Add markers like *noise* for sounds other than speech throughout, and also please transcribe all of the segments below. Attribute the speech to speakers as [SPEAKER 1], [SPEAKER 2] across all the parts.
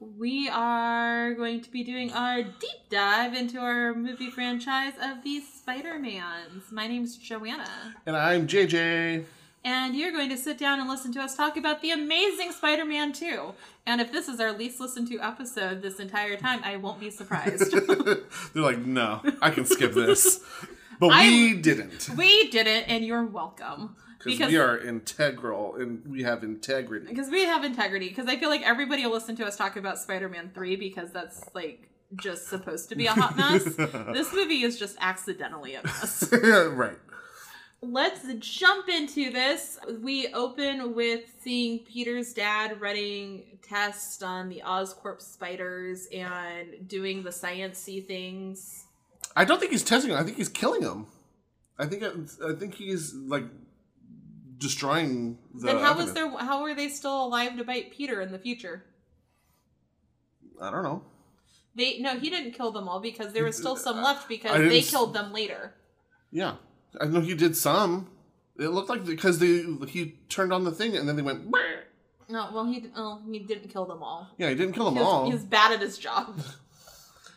[SPEAKER 1] We are going to be doing our deep dive into our movie franchise of the Spider-Mans. My name's Joanna.
[SPEAKER 2] And I'm JJ.
[SPEAKER 1] And you're going to sit down and listen to us talk about the amazing Spider-Man 2. And if this is our least listened to episode this entire time, I won't be surprised. *laughs*
[SPEAKER 2] They're like, no, I can skip this. *laughs* But
[SPEAKER 1] I-
[SPEAKER 2] we didn't.
[SPEAKER 1] we didn't, and you're welcome.
[SPEAKER 2] Because we are integral and we have integrity.
[SPEAKER 1] because we have integrity. Because I feel like everybody will listen to us talk about Spider-Man Three because that's like just supposed to be a hot mess. *laughs* this movie is just accidentally a mess. *laughs*
[SPEAKER 2] right.
[SPEAKER 1] Let's jump into this. We open with seeing Peter's dad running tests on the Oscorp spiders and doing the sciencey things.
[SPEAKER 2] I don't think he's testing him. I think he's killing them. I think I think he's like destroying the.
[SPEAKER 1] then how was there? How were they still alive to bite Peter in the future?
[SPEAKER 2] I don't know.
[SPEAKER 1] They no, he didn't kill them all because there was still some left because they killed them later.
[SPEAKER 2] Yeah, I know he did some. It looked like because they he turned on the thing and then they went. "Bah."
[SPEAKER 1] No, well he oh, he didn't kill them all.
[SPEAKER 2] Yeah, he didn't kill them
[SPEAKER 1] He was,
[SPEAKER 2] all.
[SPEAKER 1] he was bad at his job. *laughs*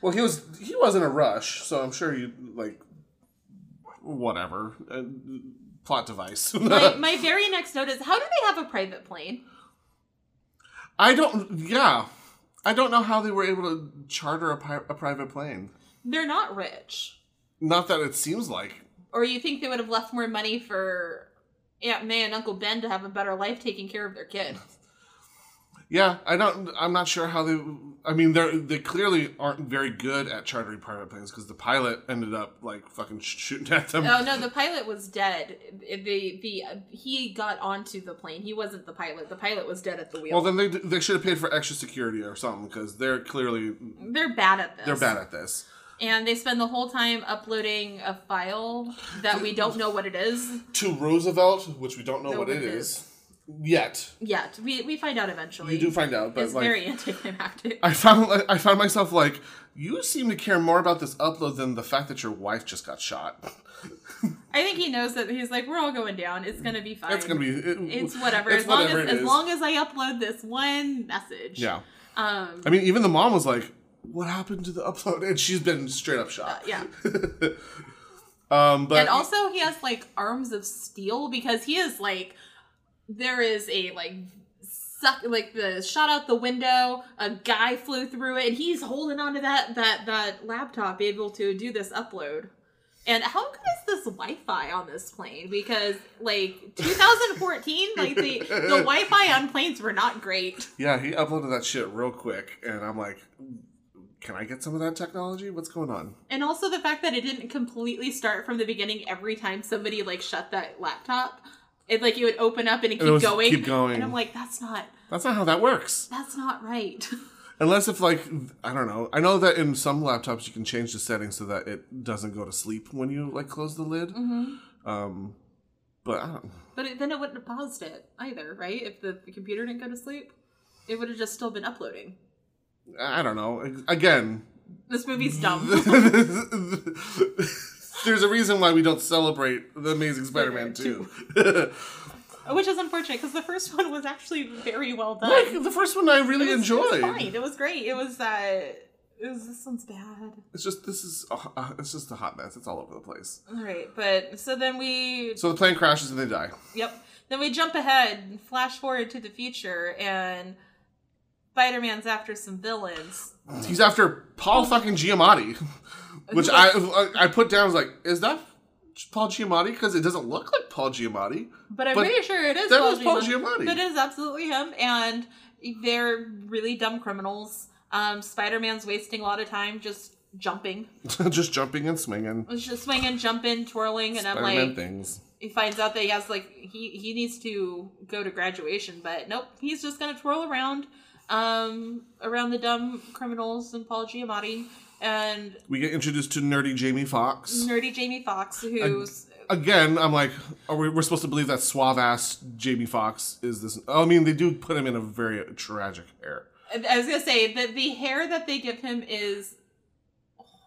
[SPEAKER 2] Well, he was he was in a rush, so I'm sure you like whatever uh, plot device. *laughs*
[SPEAKER 1] my, my very next note is how do they have a private plane?
[SPEAKER 2] I don't. Yeah, I don't know how they were able to charter a, pi- a private plane.
[SPEAKER 1] They're not rich.
[SPEAKER 2] Not that it seems like.
[SPEAKER 1] Or you think they would have left more money for Aunt May and Uncle Ben to have a better life taking care of their kid? *laughs*
[SPEAKER 2] Yeah, I don't. I'm not sure how they. I mean, they they clearly aren't very good at chartering private planes because the pilot ended up like fucking shooting at them.
[SPEAKER 1] Oh no, the pilot was dead. The the he got onto the plane. He wasn't the pilot. The pilot was dead at the wheel.
[SPEAKER 2] Well, then they they should have paid for extra security or something because they're clearly
[SPEAKER 1] they're bad at this.
[SPEAKER 2] they're bad at this.
[SPEAKER 1] and they spend the whole time uploading a file that we don't know what it is
[SPEAKER 2] To Roosevelt, which we don't know what it
[SPEAKER 1] it
[SPEAKER 2] is yet.
[SPEAKER 1] yet. We we find out eventually.
[SPEAKER 2] You do find out, but
[SPEAKER 1] it's
[SPEAKER 2] like
[SPEAKER 1] very anticlimactic.
[SPEAKER 2] I found I found myself like you seem to care more about this upload than the fact that your wife just got shot. *laughs*
[SPEAKER 1] I think he knows that he's like, we're all going down. It's gonna be fine.
[SPEAKER 2] It's gonna be it,
[SPEAKER 1] It's whatever.
[SPEAKER 2] it's
[SPEAKER 1] as long as as long as I upload this one message.
[SPEAKER 2] yeah.
[SPEAKER 1] Um.
[SPEAKER 2] I mean, even the mom was like, "What happened to the upload?" And she's been straight up shot.
[SPEAKER 1] yeah. *laughs*
[SPEAKER 2] um, but
[SPEAKER 1] and also he has like arms of steel because he is like there is a like suck like the shot out the window a guy flew through it and he's holding onto that that that laptop able to do this upload and how good is this wi-fi on this plane because like 2014 *laughs* like the the wi-fi on planes were not great
[SPEAKER 2] yeah, he uploaded that shit real quick, and I'm like, "Can I get some of that technology? What's going on?"
[SPEAKER 1] and also the fact that it didn't completely start from the beginning every time somebody like shut that laptop it like it would open up and it keep going
[SPEAKER 2] keep going.
[SPEAKER 1] and i'm like that's not
[SPEAKER 2] That's not how that works.
[SPEAKER 1] That's not right. *laughs*
[SPEAKER 2] Unless if like I don't know. I know that in some laptops you can change the settings so that it doesn't go to sleep when you like close the lid.
[SPEAKER 1] hmm
[SPEAKER 2] Um, but I don't.
[SPEAKER 1] But it, then it wouldn't have paused it either, right? If the, the computer didn't go to sleep, it would have just still been uploading.
[SPEAKER 2] I don't know. Again,
[SPEAKER 1] This movie's dumb. *laughs* *laughs*
[SPEAKER 2] there's a reason why we don't celebrate the Amazing Spider-Man two. *laughs*
[SPEAKER 1] Which is unfortunate because the first one was actually very well done.
[SPEAKER 2] like the first one, I really
[SPEAKER 1] it was, It
[SPEAKER 2] enjoyed.
[SPEAKER 1] was fine. It was great. It was uh it was this one's bad.
[SPEAKER 2] It's just this is a, uh, it's just a hot mess. It's all over the place.
[SPEAKER 1] All right, but so then we
[SPEAKER 2] So the plane crashes and they die.
[SPEAKER 1] Yep. Then we jump ahead, and flash forward to the future, and Spider-Man's after some villains.
[SPEAKER 2] He's after Paul fucking Giamatti, *laughs* which I I put down as like, is that Paul Giamatti? Because it doesn't look like Paul Giamatti.
[SPEAKER 1] But I'm
[SPEAKER 2] But
[SPEAKER 1] pretty sure it is
[SPEAKER 2] that
[SPEAKER 1] Paul
[SPEAKER 2] was Paul
[SPEAKER 1] Giamatti. That is absolutely him, and they're really dumb criminals. Um, Spider-Man's wasting a lot of time just jumping, *laughs*
[SPEAKER 2] just jumping and swinging.
[SPEAKER 1] It's just swinging, jumping, twirling, and I'm like,
[SPEAKER 2] things.
[SPEAKER 1] he finds out that he has like he he needs to go to graduation, but nope, he's just gonna twirl around, um, around the dumb criminals and Paul Giamatti and
[SPEAKER 2] We get introduced to nerdy Jamie Foxx.
[SPEAKER 1] nerdy Jamie Foxx, who's
[SPEAKER 2] Again, I'm like, are we, we're supposed to believe that suave ass Jamie Foxx is this? I mean, they do put him in a very tragic hair.
[SPEAKER 1] I was gonna say that the hair that they give him is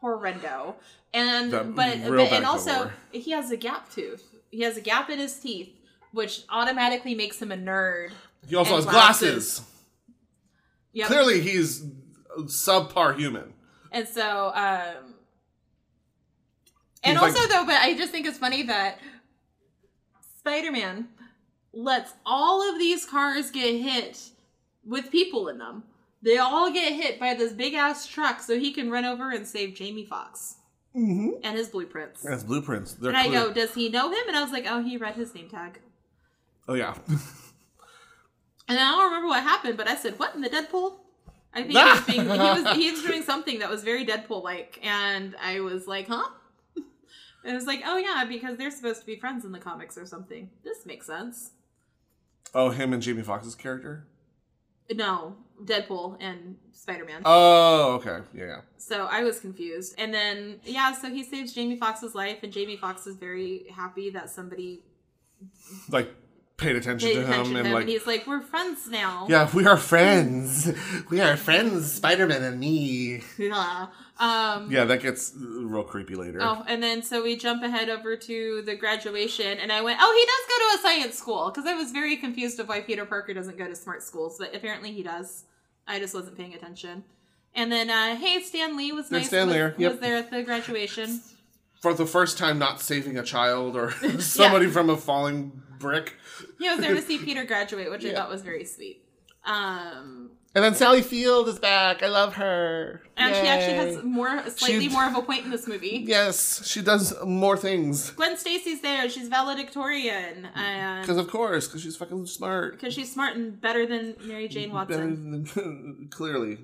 [SPEAKER 1] horrendo, and
[SPEAKER 2] That
[SPEAKER 1] but, but and also he has a gap tooth. He has a gap in his teeth, which automatically makes him a nerd.
[SPEAKER 2] He also has glasses.
[SPEAKER 1] Yep.
[SPEAKER 2] Clearly, he's subpar human.
[SPEAKER 1] And so, um, and
[SPEAKER 2] He's
[SPEAKER 1] also
[SPEAKER 2] like-
[SPEAKER 1] though, but I just think it's funny that Spider-Man lets all of these cars get hit with people in them. They all get hit by this big ass truck, so he can run over and save Jamie Foxx
[SPEAKER 2] Mm-hmm.
[SPEAKER 1] and his blueprints.
[SPEAKER 2] That's blueprints. They're
[SPEAKER 1] and I
[SPEAKER 2] clear.
[SPEAKER 1] go, does he know him? And I was like, oh, he read his name tag.
[SPEAKER 2] Oh yeah. *laughs*
[SPEAKER 1] And I don't remember what happened, but I said, "What in the Deadpool?" I think he was, being, he was he was *laughs* doing something that was very Deadpool like, and I was like, "Huh?" And *laughs* it was like, "Oh yeah, because they're supposed to be friends in the comics or something." This makes sense.
[SPEAKER 2] oh, him and Jamie Foxx's character.
[SPEAKER 1] No, Deadpool and Spider Man.
[SPEAKER 2] Oh, okay. Yeah, yeah.
[SPEAKER 1] So I was confused, and then yeah, so he saves Jamie Foxx's life, and Jamie Foxx is very happy that somebody
[SPEAKER 2] Like paid attention
[SPEAKER 1] paid
[SPEAKER 2] to
[SPEAKER 1] attention
[SPEAKER 2] him
[SPEAKER 1] to
[SPEAKER 2] and
[SPEAKER 1] him,
[SPEAKER 2] like
[SPEAKER 1] and he's like, "We're friends now."
[SPEAKER 2] Yeah, we are friends. *laughs* we are friends, Spider Man and me.
[SPEAKER 1] Yeah. Um,
[SPEAKER 2] Yeah, that gets real creepy later.
[SPEAKER 1] Oh, and then so we jump ahead over to the graduation, and I went, "Oh, he does go to a science school," because I was very confused of why Peter Parker doesn't go to smart schools, but apparently he does. I just wasn't paying attention. And then, uh, hey, Stan Lee was
[SPEAKER 2] There's
[SPEAKER 1] nice.
[SPEAKER 2] Stan
[SPEAKER 1] was,
[SPEAKER 2] Lee, yep.
[SPEAKER 1] was there at the graduation. *laughs*
[SPEAKER 2] For the first time, not saving a child or *laughs* somebody from a falling brick.
[SPEAKER 1] He was there to *laughs* see Peter graduate, which I thought was very sweet. Um,
[SPEAKER 2] And then Sally Field is back. I love her.
[SPEAKER 1] and she actually has more, slightly
[SPEAKER 2] She-
[SPEAKER 1] more of a point in this movie.
[SPEAKER 2] Yes, she does more things.
[SPEAKER 1] Gwen Stacy's there. She's valedictorian,
[SPEAKER 2] Because of course, because she's fucking smart.
[SPEAKER 1] because she's smart and better than Mary Jane Watson.
[SPEAKER 2] Than, *laughs* clearly.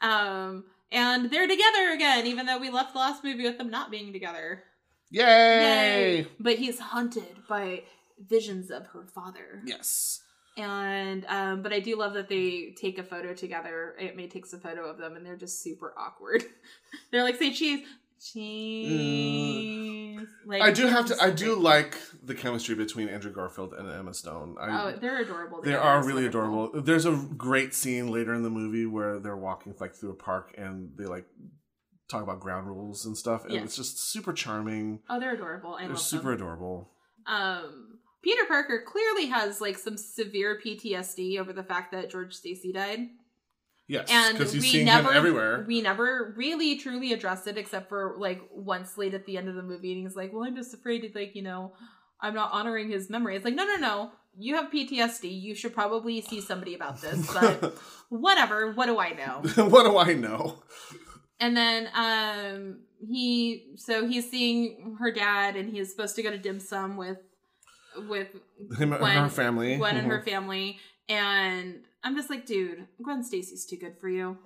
[SPEAKER 1] Um, and they're together again, even though we left the last movie with them not being together.
[SPEAKER 2] Yay! Yay.
[SPEAKER 1] But he's hunted by visions of her father.
[SPEAKER 2] Yes.
[SPEAKER 1] And um, but I do love that they take a photo together. Aunt May takes a photo of them, and they're just super awkward. *laughs* they're like, "Say cheese, cheese." Like
[SPEAKER 2] I do have to. I do like the chemistry between Andrew Garfield and Emma Stone. I,
[SPEAKER 1] Oh, they're adorable.
[SPEAKER 2] They
[SPEAKER 1] together.
[SPEAKER 2] are really
[SPEAKER 1] wonderful.
[SPEAKER 2] adorable. There's a great scene later in the movie where they're walking like through a park and they like talk about ground rules and stuff, and it's just super charming.
[SPEAKER 1] Oh, they're adorable. I
[SPEAKER 2] They're super
[SPEAKER 1] them.
[SPEAKER 2] adorable.
[SPEAKER 1] um Peter Parker clearly has like some severe PTSD over the fact that George Stacy died.
[SPEAKER 2] Yes,
[SPEAKER 1] And we never
[SPEAKER 2] him everywhere.
[SPEAKER 1] we never really truly addressed it except for like once late at the end of the movie and he's like, Well, I'm just afraid to like, you know, I'm not honoring his memory. It's like, no no no. You have PTSD. You should probably see somebody about this, but *laughs* whatever, what do I know? *laughs*
[SPEAKER 2] what do I know?
[SPEAKER 1] And then um he so he's seeing her dad and he's supposed to go to dim sum with with
[SPEAKER 2] Him and
[SPEAKER 1] Gwen-
[SPEAKER 2] her family.
[SPEAKER 1] Gwen and her family and I'm just like, dude, Gwen Stacy's too good for you.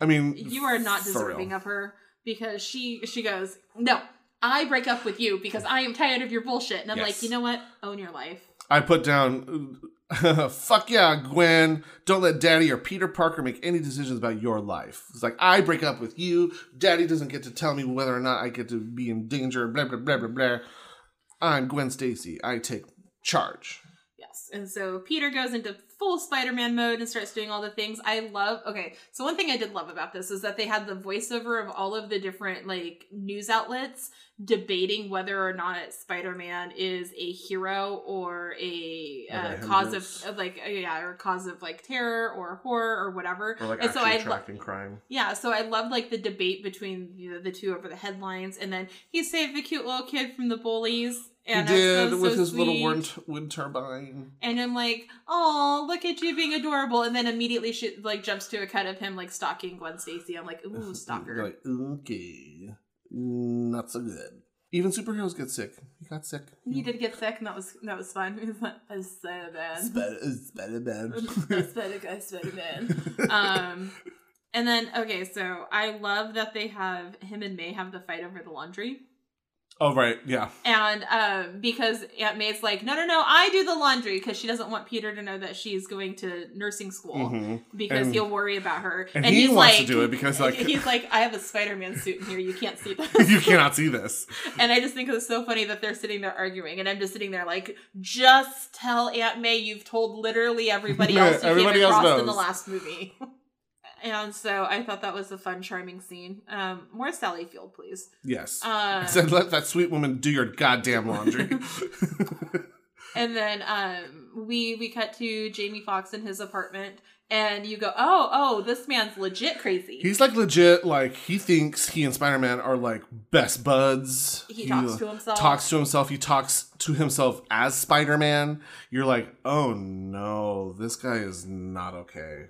[SPEAKER 2] I mean,
[SPEAKER 1] You are not deserving
[SPEAKER 2] real.
[SPEAKER 1] of her because she she goes, No, I break up with you because I am tired of your bullshit. And I'm
[SPEAKER 2] Yes.
[SPEAKER 1] like, you know what? Own your life.
[SPEAKER 2] I put down, *laughs* fuck yeah, Gwen. Don't let Daddy or Peter Parker make any decisions about your life. It's like, I break up with you. Daddy doesn't get to tell me whether or not I get to be in danger, blah, blah, blah, blah, blah. I'm Gwen Stacy. I take charge.
[SPEAKER 1] Yes. And so Peter goes into full Spider-Man mode and starts doing all the things. I love okay, so one thing I did love about this is that they had the voiceover of all of the different like news outlets debating whether or not Spider-Man is a hero or a uh, cause of, of like uh, yeah, or cause of like terror or horror or whatever.
[SPEAKER 2] Or like
[SPEAKER 1] and so I lo-
[SPEAKER 2] tracking crime.
[SPEAKER 1] yeah, so I love like the debate between you know, the two over the headlines, and then he saved the cute little kid from the bullies. And
[SPEAKER 2] he did
[SPEAKER 1] so,
[SPEAKER 2] with
[SPEAKER 1] so
[SPEAKER 2] his little wind, wind turbine.
[SPEAKER 1] And I'm like, oh, look at you being adorable. And then immediately she like jumps to a cut of him like stalking Gwen Stacy. I'm like, ooh, *laughs* stalker.
[SPEAKER 2] like, okay, not so good. Even superheroes get sick. He got sick.
[SPEAKER 1] He did get sick, and that was that was fun. *laughs* He was like, "That's so bad. *laughs*
[SPEAKER 2] Spider Man.
[SPEAKER 1] Better, guys, Spider Man. Um, and then okay, so I love that they have him and May have the fight over the laundry.
[SPEAKER 2] Oh right, yeah.
[SPEAKER 1] And um, because Aunt May's like, no, no, no, I do the laundry because she doesn't want Peter to know that she's going to nursing school
[SPEAKER 2] Mhm.
[SPEAKER 1] because
[SPEAKER 2] And-
[SPEAKER 1] he'll worry about her.
[SPEAKER 2] and he
[SPEAKER 1] he's
[SPEAKER 2] wants to
[SPEAKER 1] like,
[SPEAKER 2] do it because, like-
[SPEAKER 1] he's like, I have a Spider-Man suit in here. You can't see *laughs* this.
[SPEAKER 2] you cannot see this.
[SPEAKER 1] and I just think it's so funny that they're sitting there arguing, and I'm just sitting there like, just tell Aunt May you've told literally everybody *laughs* else you
[SPEAKER 2] everybody
[SPEAKER 1] came
[SPEAKER 2] else
[SPEAKER 1] across in the last movie. *laughs* and so I thought that was a fun, charming scene. Um, more Sally Field, please.
[SPEAKER 2] Yes.
[SPEAKER 1] Uh,
[SPEAKER 2] I *laughs* said, let that sweet woman do your goddamn laundry. *laughs* *laughs*
[SPEAKER 1] And then um, we we cut to Jamie Foxx in his apartment, and you go, "Oh, oh, this man's legit crazy."
[SPEAKER 2] He's like legit, like he thinks he and Spider Man are like best buds.
[SPEAKER 1] He talks to himself.
[SPEAKER 2] Talks to himself. He talks to himself as Spider Man. You're like, oh no, this guy is not okay.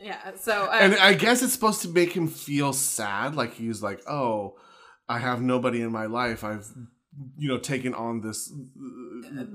[SPEAKER 1] Yeah. So um,
[SPEAKER 2] And I guess it's supposed to make him feel sad, like he's like, oh, I have nobody in my life. I've you know taken on this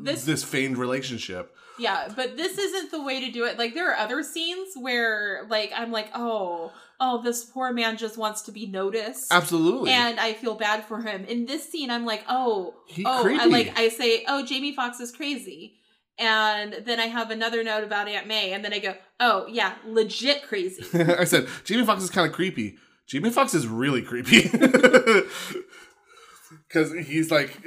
[SPEAKER 1] This-
[SPEAKER 2] this feigned relationship.
[SPEAKER 1] Yeah, but this isn't the way to do it. Like there are other scenes where like I'm like, "Oh, oh, this poor man just wants to be noticed."
[SPEAKER 2] Absolutely.
[SPEAKER 1] And I feel bad for him. In this scene, I'm like, "Oh,
[SPEAKER 2] He
[SPEAKER 1] oh, I like I say, "Oh, Jamie Foxx is crazy." And then I have another note about Aunt May, and then I go, "Oh, yeah, legit crazy." *laughs*
[SPEAKER 2] I said Jamie Foxx is kind of creepy. Jamie Foxx is really creepy. *laughs* Because he's like,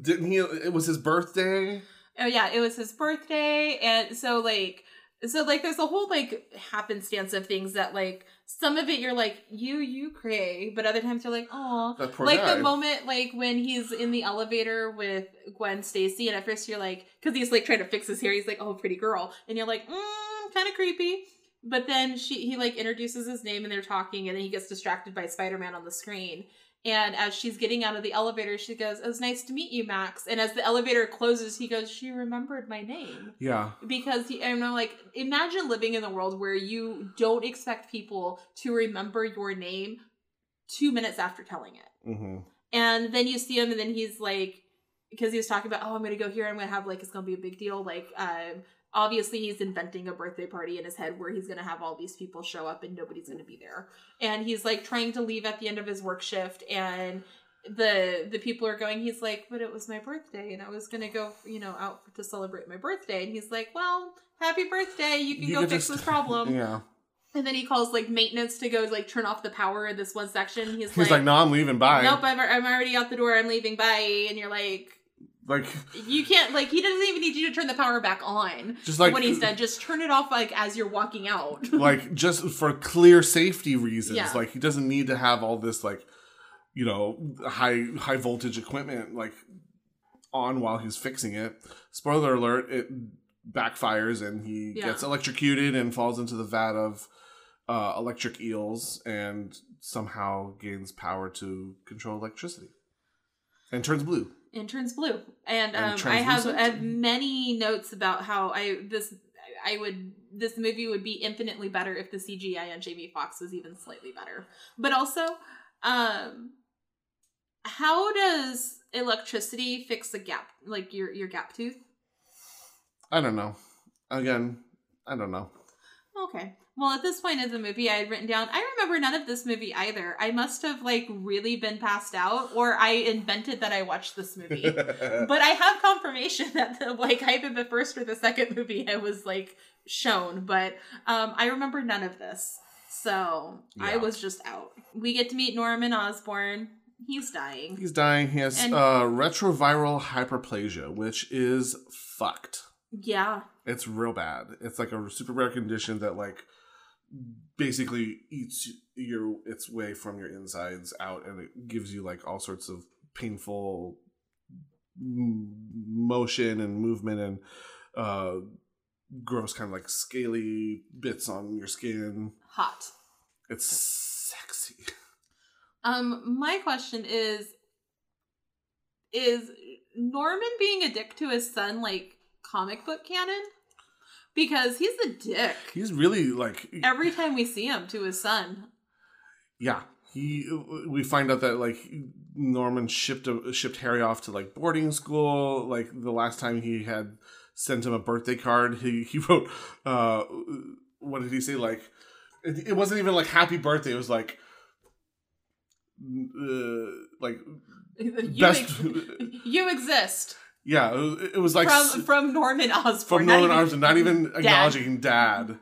[SPEAKER 2] didn't he? It was his birthday.
[SPEAKER 1] Oh yeah, it was his birthday, and so like, so like, there's a whole like happenstance of things that like some of it you're like you you cray, but other times you're like oh, like
[SPEAKER 2] guy.
[SPEAKER 1] the moment like when he's in the elevator with Gwen Stacy, and at first you're like, because he's like trying to fix his hair, he's like oh pretty girl, and you're like mm, kind of creepy. But then she he like introduces his name and they're talking, and then he gets distracted by Spider Man on the screen. And as she's getting out of the elevator, she goes, "It was nice to meet you, Max." And as the elevator closes, he goes, "She remembered my name."
[SPEAKER 2] Yeah.
[SPEAKER 1] Because he, and I'm like, imagine living in the world where you don't expect people to remember your name two minutes after telling it.
[SPEAKER 2] hmm
[SPEAKER 1] And then you see him, and then he's like, because he was talking about, oh, I'm gonna go here, I'm gonna have like, it's gonna be a big deal. Like, um, obviously, he's inventing a birthday party in his head where he's gonna have all these people show up and nobody's gonna be there. And he's like trying to leave at the end of his work shift, and the the people are going. He's like, but it was my birthday, and I was gonna go, you know, out to celebrate my birthday. And he's like, well, happy birthday, you can
[SPEAKER 2] You
[SPEAKER 1] go fix
[SPEAKER 2] just-
[SPEAKER 1] this problem. *laughs*
[SPEAKER 2] Yeah.
[SPEAKER 1] And then he calls like maintenance to go like turn off the power in this one section. He's,
[SPEAKER 2] He's like, no, I'm leaving. Bye.
[SPEAKER 1] Nope, I'm, I'm already out the door. I'm leaving. Bye. And you're like,
[SPEAKER 2] Like,
[SPEAKER 1] you can't, like, he doesn't even need you to turn the power back on
[SPEAKER 2] just like
[SPEAKER 1] when he's done. Just turn it off, like, as you're walking out. *laughs*
[SPEAKER 2] like just for clear safety reasons.
[SPEAKER 1] Yeah.
[SPEAKER 2] Like he doesn't need to have all this like, you know, high high voltage equipment like on while he's fixing it. Spoiler alert: it backfires and he
[SPEAKER 1] Yeah.
[SPEAKER 2] gets electrocuted and falls into the vat of uh, electric eels and somehow gains power to control electricity and turns blue.
[SPEAKER 1] And turns blue. And,
[SPEAKER 2] And
[SPEAKER 1] um, I have,
[SPEAKER 2] translucent?
[SPEAKER 1] I have many notes about how I, this, I would, this movie would be infinitely better if the CGI on Jamie Foxx was even slightly better. But also, um, how does electricity fix a gap, like your, your gap tooth?
[SPEAKER 2] I don't know. Again, I don't know.
[SPEAKER 1] Okay. Well, at this point in the movie, I had written down, I remember none of this movie either. I must have, like, really been passed out, or I invented that I watched this movie. *laughs* but I have confirmation *laughs* that, the, like, either the first or the second movie I was, like, shown. But um, I remember none of this. So I was just out. We get to meet Norman Osborn. He's dying.
[SPEAKER 2] He's dying. He has
[SPEAKER 1] And-
[SPEAKER 2] uh, retroviral hyperplasia, which is fucked.
[SPEAKER 1] Yeah.
[SPEAKER 2] It's real bad. It's like a super rare condition that like basically eats your its way from your insides out, and it gives you like all sorts of painful m- motion and movement and uh, gross kind of like scaly bits on your skin.
[SPEAKER 1] Hot.
[SPEAKER 2] It's sexy.
[SPEAKER 1] Um, my question is is Norman being a dick to his son like comic book canon? Because he's a dick.
[SPEAKER 2] He's really like
[SPEAKER 1] Every time we see him to his son.
[SPEAKER 2] Yeah, he. We find out that like Norman shipped a, shipped Harry off to like boarding school. Like the last time he had sent him a birthday card, he he wrote, uh, what did he say? Like it, it wasn't even like happy birthday. It was like, uh, like *laughs*
[SPEAKER 1] You,
[SPEAKER 2] best.
[SPEAKER 1] ex- *laughs* you exist.
[SPEAKER 2] Yeah, it was, it was like
[SPEAKER 1] from from Norman Osborn.
[SPEAKER 2] from Norman Osborn, not even
[SPEAKER 1] Dad.
[SPEAKER 2] acknowledging dad.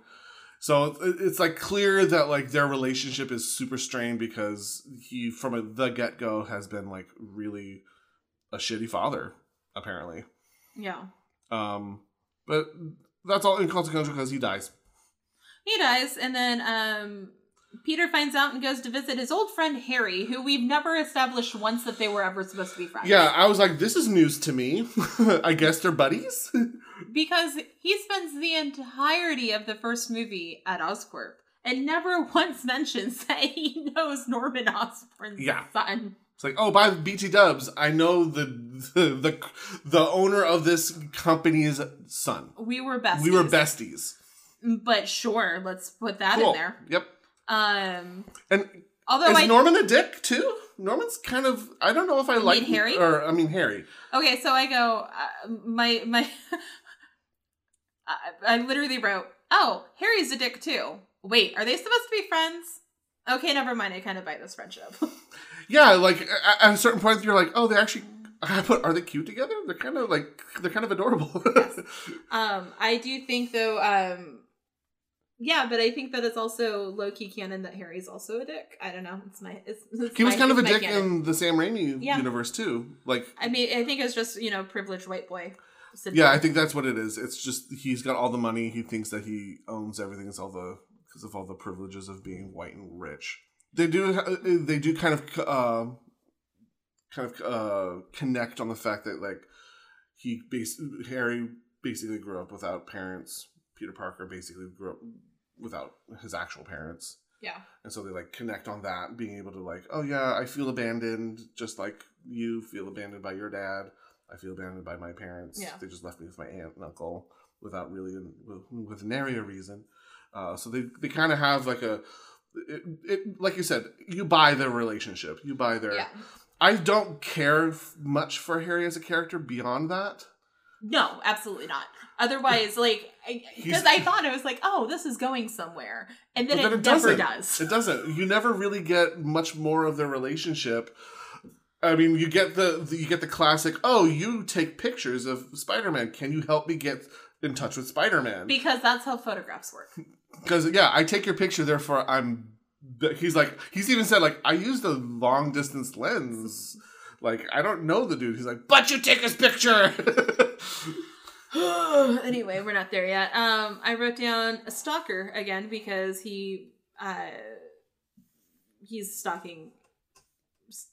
[SPEAKER 2] So it's like clear that like their relationship is super strained because he from a, the get go has been like really a shitty father apparently.
[SPEAKER 1] Yeah.
[SPEAKER 2] Um, but that's all inconsequential because he dies.
[SPEAKER 1] He dies, and then um Peter finds out and goes to visit his old friend Harry, who we've never established once that they were ever supposed to be friends.
[SPEAKER 2] Yeah, I was like, this is news to me. *laughs* I guess they're buddies. *laughs*
[SPEAKER 1] because he spends the entirety of the first movie at Oscorp and never *laughs* once mentions that he knows Norman Osborn's
[SPEAKER 2] Yeah.
[SPEAKER 1] son.
[SPEAKER 2] It's like, oh, by BT Dubs, I know the, the the the owner of this company's son.
[SPEAKER 1] We were besties.
[SPEAKER 2] We were besties.
[SPEAKER 1] But sure, let's put that
[SPEAKER 2] Cool.
[SPEAKER 1] in there.
[SPEAKER 2] Yep.
[SPEAKER 1] Um,
[SPEAKER 2] And
[SPEAKER 1] although
[SPEAKER 2] is
[SPEAKER 1] I
[SPEAKER 2] Norman a dick too? Norman's kind of. I don't know if I
[SPEAKER 1] You
[SPEAKER 2] like
[SPEAKER 1] mean Harry?
[SPEAKER 2] Or I mean Harry.
[SPEAKER 1] okay, so I go uh, my my. *laughs* I, I literally wrote, "Oh, Harry's a dick too." Wait, are they supposed to be friends? Okay, never mind. I kind of bite this friendship. *laughs*
[SPEAKER 2] Yeah, like at a certain point, you're like, oh, they actually. I put, are they cute together? They're kind of like they're kind of adorable. *laughs*
[SPEAKER 1] Um, I do think though, um, yeah, but I think that it's also low key canon that Harry's also a dick. I don't know. It's my. It's, it's
[SPEAKER 2] he was
[SPEAKER 1] my-
[SPEAKER 2] kind of a dick
[SPEAKER 1] canon.
[SPEAKER 2] in the Sam Raimi
[SPEAKER 1] Yeah.
[SPEAKER 2] universe too. Like,
[SPEAKER 1] I mean, I think it's just you know privileged white boy. syndrome.
[SPEAKER 2] yeah, I think that's what it is. It's just he's got all the money. He thinks that he owns everything. It's all the because of all the privileges of being white and rich. They do. uh, They do kind of. Uh, kind of uh, connect on the fact that like he bas- Harry basically grew up without parents. Peter Parker basically grew up without his actual parents.
[SPEAKER 1] yeah.
[SPEAKER 2] And so they like connect on that, being able to like, oh yeah, I feel abandoned, just like you feel abandoned by your dad. I feel abandoned by my parents.
[SPEAKER 1] Yeah.
[SPEAKER 2] They just left me with my aunt and uncle without really with, with nary a reason. Uh, so they they kind of have like a, it, it like you said, you buy their relationship, you buy their.
[SPEAKER 1] Yeah.
[SPEAKER 2] I don't care f- much for Harry as a character beyond that.
[SPEAKER 1] No, absolutely not. Otherwise, like, because I thought it was like, oh, this is going somewhere, and then,
[SPEAKER 2] then
[SPEAKER 1] it,
[SPEAKER 2] it
[SPEAKER 1] never
[SPEAKER 2] doesn't.
[SPEAKER 1] does.
[SPEAKER 2] It doesn't. You never really get much more of their relationship. I mean, you get the, the you get the classic. Oh, you take pictures of Spider Man. Can you help me get in touch with Spider Man?
[SPEAKER 1] Because that's how photographs work. *laughs*
[SPEAKER 2] Because yeah, I take your picture. Therefore, I'm. He's like he's even said like I used a long distance lens. Like I don't know the dude. He's like, but you take his picture. *laughs* *sighs*
[SPEAKER 1] anyway, we're not there yet. Um, I wrote down a stalker again because he uh he's stalking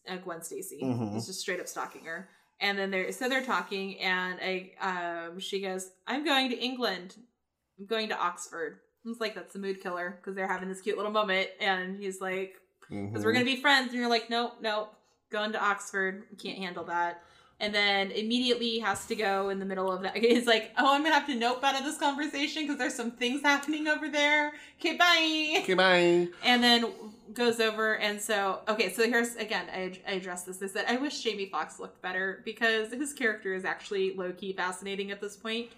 [SPEAKER 1] uh, Gwen Stacy.
[SPEAKER 2] Mhm.
[SPEAKER 1] He's just straight up stalking her. And then they're so they're talking, and I um she goes, "I'm going to England. I'm going to Oxford." It's like, "That's a mood killer" because they're having this cute little moment, and he's like, because we're gonna be friends. And you're like, nope, nope, going to Oxford, can't handle that. And then immediately has to go in the middle of that. *laughs* He's like, oh, I'm gonna have to nope out of this conversation because there's some things happening over there. Okay, bye.
[SPEAKER 2] Okay, bye.
[SPEAKER 1] And then goes over, and so okay, so here's again, I, I addressed this. Is that I wish Jamie Foxx looked better because his character is actually low key fascinating at this point,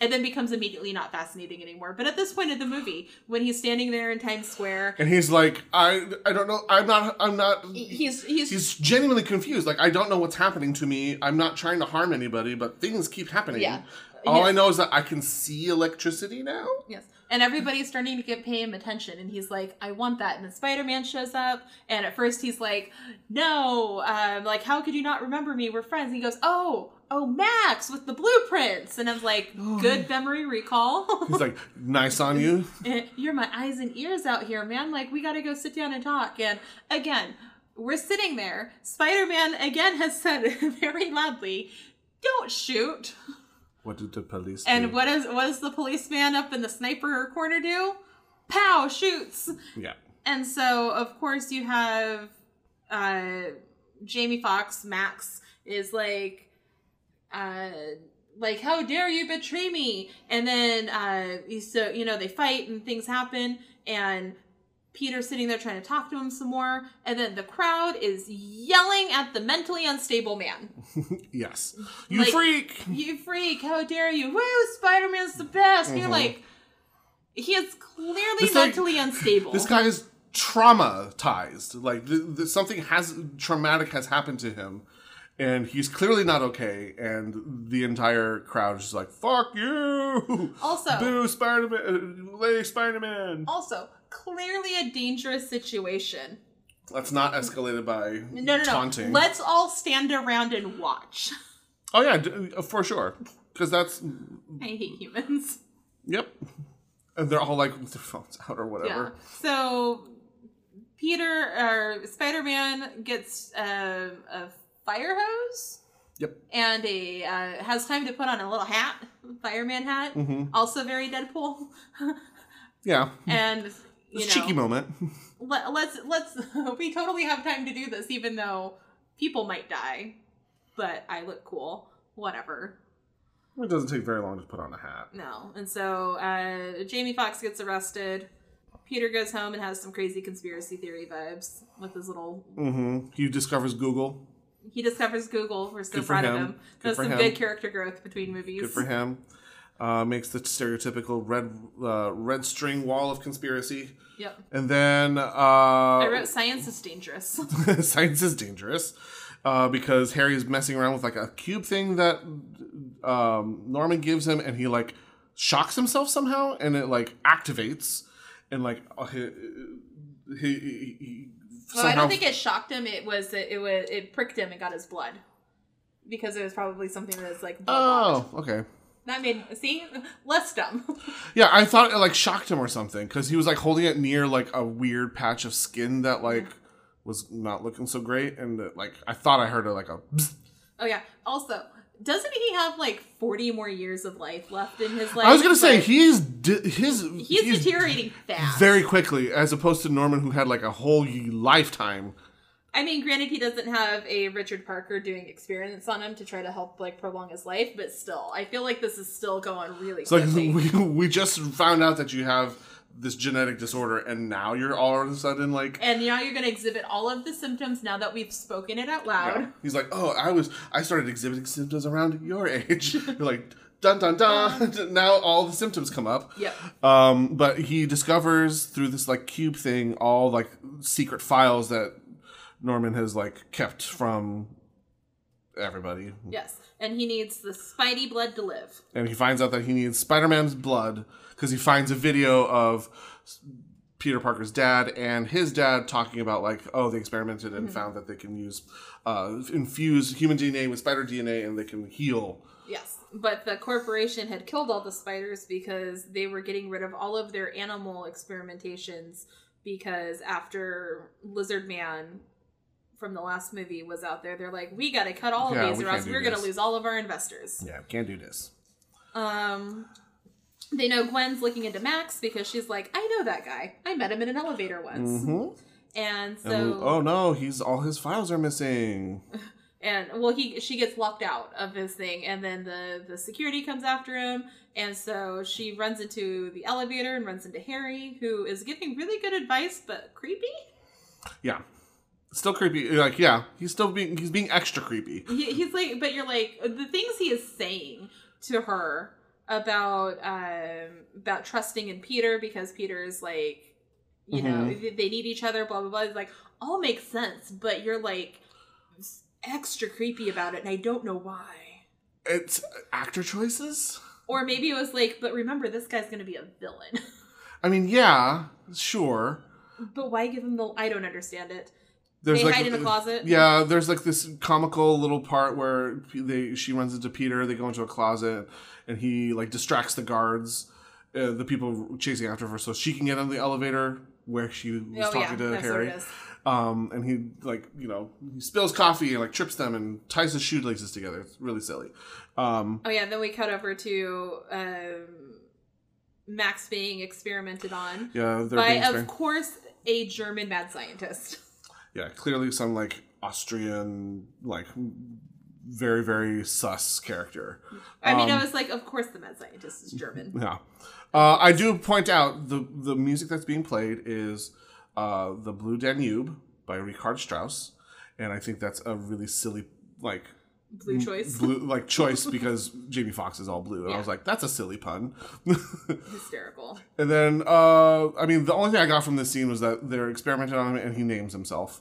[SPEAKER 1] and then becomes immediately not fascinating anymore. But at this point in the movie, when he's standing there in Times Square,
[SPEAKER 2] And he's like, I I don't know. I'm not. I'm not.
[SPEAKER 1] he's he's
[SPEAKER 2] he's genuinely confused. Like, I don't know what's happening to me. I'm not trying to harm anybody, but things keep happening.
[SPEAKER 1] Yeah.
[SPEAKER 2] All
[SPEAKER 1] Yes.
[SPEAKER 2] I know is that I can see electricity now.
[SPEAKER 1] Yes. And everybody's starting to get pay him attention, and he's like, "I want that." And then Spider Man shows up, and at first he's like, "No, um, like how could you not remember me? We're friends." And he goes, "Oh, oh, Max with the blueprints," and I was like, *sighs* "Good memory recall."
[SPEAKER 2] He's like, nice on you. *laughs*
[SPEAKER 1] You're my eyes and ears out here, man. Like we got to go sit down and talk. And again, we're sitting there. Spider Man again has said *laughs* very loudly, "Don't shoot." *laughs*
[SPEAKER 2] What did the police
[SPEAKER 1] And
[SPEAKER 2] do?
[SPEAKER 1] what is what does the policeman up in the sniper corner do? Pow! Shoots.
[SPEAKER 2] Yeah.
[SPEAKER 1] And so of course you have uh Jamie Foxx, Max, is like uh like how dare you betray me? And then uh so you know, they fight and things happen and Peter's sitting there trying to talk to him some more, and then the crowd is yelling at the mentally unstable man. *laughs*
[SPEAKER 2] Yes. You
[SPEAKER 1] Like-
[SPEAKER 2] freak.
[SPEAKER 1] You freak! How dare you? Woo! Spider Man's the best. And You're
[SPEAKER 2] Mhm.
[SPEAKER 1] like, he is clearly
[SPEAKER 2] This
[SPEAKER 1] mentally unstable.
[SPEAKER 2] This guy is traumatized. Like th- th- something has traumatic has happened to him, and he's clearly not okay. And the entire crowd is just like, "Fuck you!"
[SPEAKER 1] Also-
[SPEAKER 2] boo Spider Man, Lady Spider Man.
[SPEAKER 1] also, clearly a dangerous situation.
[SPEAKER 2] Let's not escalate it by
[SPEAKER 1] No, no, no.
[SPEAKER 2] taunting.
[SPEAKER 1] Let's all stand around and watch.
[SPEAKER 2] oh yeah, uh, for sure. Because that's *laughs*
[SPEAKER 1] I hate humans.
[SPEAKER 2] yep. And they're all like with their phones out or whatever. Yeah.
[SPEAKER 1] So Peter or Spider Man gets uh, a fire hose
[SPEAKER 2] Yep.
[SPEAKER 1] And a uh, has time to put on a little hat, fireman hat.
[SPEAKER 2] hmm
[SPEAKER 1] Also very Deadpool. *laughs*
[SPEAKER 2] Yeah.
[SPEAKER 1] and you know,
[SPEAKER 2] cheeky moment.
[SPEAKER 1] let, let's let's *laughs* we totally have time to do this, even though people might die. But I look cool. Whatever.
[SPEAKER 2] It doesn't take very long to put on a hat.
[SPEAKER 1] No. And so uh, Jamie Foxx gets arrested. Peter goes home and has some crazy conspiracy theory vibes with his little.
[SPEAKER 2] Mm-hmm. He discovers Google.
[SPEAKER 1] He discovers Google. We're so proud of
[SPEAKER 2] him.
[SPEAKER 1] him.
[SPEAKER 2] Good for
[SPEAKER 1] some
[SPEAKER 2] him.
[SPEAKER 1] good character growth between movies.
[SPEAKER 2] Good for him. Uh, makes the stereotypical red uh, red string wall of conspiracy,
[SPEAKER 1] Yep.
[SPEAKER 2] and then uh,
[SPEAKER 1] I wrote science is dangerous. *laughs*
[SPEAKER 2] science is dangerous uh, because Harry is messing around with like a cube thing that um, Norman gives him, and he like shocks himself somehow, and it like activates, and like uh, he, he, he,
[SPEAKER 1] well, I don't think it shocked him. It was it was it pricked him and got his blood because it was probably something that's like blood
[SPEAKER 2] Oh, okay.
[SPEAKER 1] That made see less *laughs* dumb.
[SPEAKER 2] Yeah, I thought it like shocked him or something because he was like holding it near like a weird patch of skin that like was not looking so great, and uh, like I thought I heard a, like a. bzz.
[SPEAKER 1] oh yeah. Also, doesn't he have like forty more years of life left in his life?
[SPEAKER 2] I was gonna say he's di- his
[SPEAKER 1] he's, deteriorating fast.
[SPEAKER 2] very quickly as opposed to Norman who had like a whole y- lifetime.
[SPEAKER 1] I mean, granted, he doesn't have a Richard Parker doing experiments on him to try to help like prolong his life, but still, I feel like this is still going really
[SPEAKER 2] It's like *laughs* we, we just found out that you have this genetic disorder, and now you're all of a sudden like.
[SPEAKER 1] and now you're going to exhibit all of the symptoms now that we've spoken it out loud.
[SPEAKER 2] Yeah. He's like, oh, I was, I started exhibiting symptoms around your age. *laughs* You're like, dun dun dun. *laughs* now all the symptoms come up.
[SPEAKER 1] Yep.
[SPEAKER 2] Um, but he discovers through this like cube thing all like secret files that Norman has like kept from everybody,
[SPEAKER 1] Yes. And he needs the Spidey blood to live.
[SPEAKER 2] and he finds out that he needs Spider-Man's blood because he finds a video of Peter Parker's dad and his dad talking about like, oh, they experimented and found that they can use uh, infuse human DNA with spider DNA and they can heal.
[SPEAKER 1] Yes. But the corporation had killed all the spiders because they were getting rid of all of their animal experimentations because after Lizard Man from the last movie was out there, they're like, we got to cut all of
[SPEAKER 2] Yeah,
[SPEAKER 1] these or else we're going to lose all of our investors.
[SPEAKER 2] Yeah, can't do this.
[SPEAKER 1] Um, they know Gwen's looking into Max because she's like, I know that guy. I met him in an elevator once.
[SPEAKER 2] hmm
[SPEAKER 1] And so,
[SPEAKER 2] And, oh no, he's all his files are missing. *laughs*
[SPEAKER 1] and well, he she gets locked out of his thing, and then the the security comes after him, and so she runs into the elevator and runs into Harry, who is giving really good advice but creepy.
[SPEAKER 2] Yeah. Still creepy. Like, yeah, he's still being he's being extra creepy.
[SPEAKER 1] He, he's like, but you're like the things he is saying to her about um about trusting in Peter because Peter is like, you know, they they need each other, blah blah blah. It's like all makes sense, but you're like extra creepy about it, and I don't know why.
[SPEAKER 2] It's actor choices.
[SPEAKER 1] Or maybe it was like, but remember, this guy's going to be a villain. *laughs*
[SPEAKER 2] I mean, yeah, sure.
[SPEAKER 1] but why give him the? I don't understand it.
[SPEAKER 2] There's
[SPEAKER 1] they
[SPEAKER 2] like
[SPEAKER 1] hide in a closet.
[SPEAKER 2] Yeah, there's like this comical little part where they she runs into Peter. They go into a closet, and he like distracts the guards, uh, the people chasing after her, so she can get on the elevator where she was
[SPEAKER 1] Oh yeah,
[SPEAKER 2] talking to
[SPEAKER 1] that's
[SPEAKER 2] Harry.
[SPEAKER 1] what it is.
[SPEAKER 2] Um, and he like you know he spills coffee and like trips them and ties his shoelaces together. It's really silly. Um,
[SPEAKER 1] Oh yeah, then we cut over to um, Max being experimented on
[SPEAKER 2] yeah,
[SPEAKER 1] by, of course, a German mad scientist.
[SPEAKER 2] Yeah, clearly some like Austrian like very very sus character.
[SPEAKER 1] I mean,
[SPEAKER 2] Um,
[SPEAKER 1] I was like, of course, the mad scientist is German.
[SPEAKER 2] Yeah. Uh, I do point out the the music that's being played is uh, the Blue Danube by Richard Strauss, and I think that's a really silly like
[SPEAKER 1] Blue choice,
[SPEAKER 2] blue *laughs* like choice because Jamie Foxx is all blue, and I was like, that's a silly pun. *laughs*
[SPEAKER 1] hysterical.
[SPEAKER 2] and then uh, I mean, the only thing I got from this scene was that they're experimenting on him, and he names himself.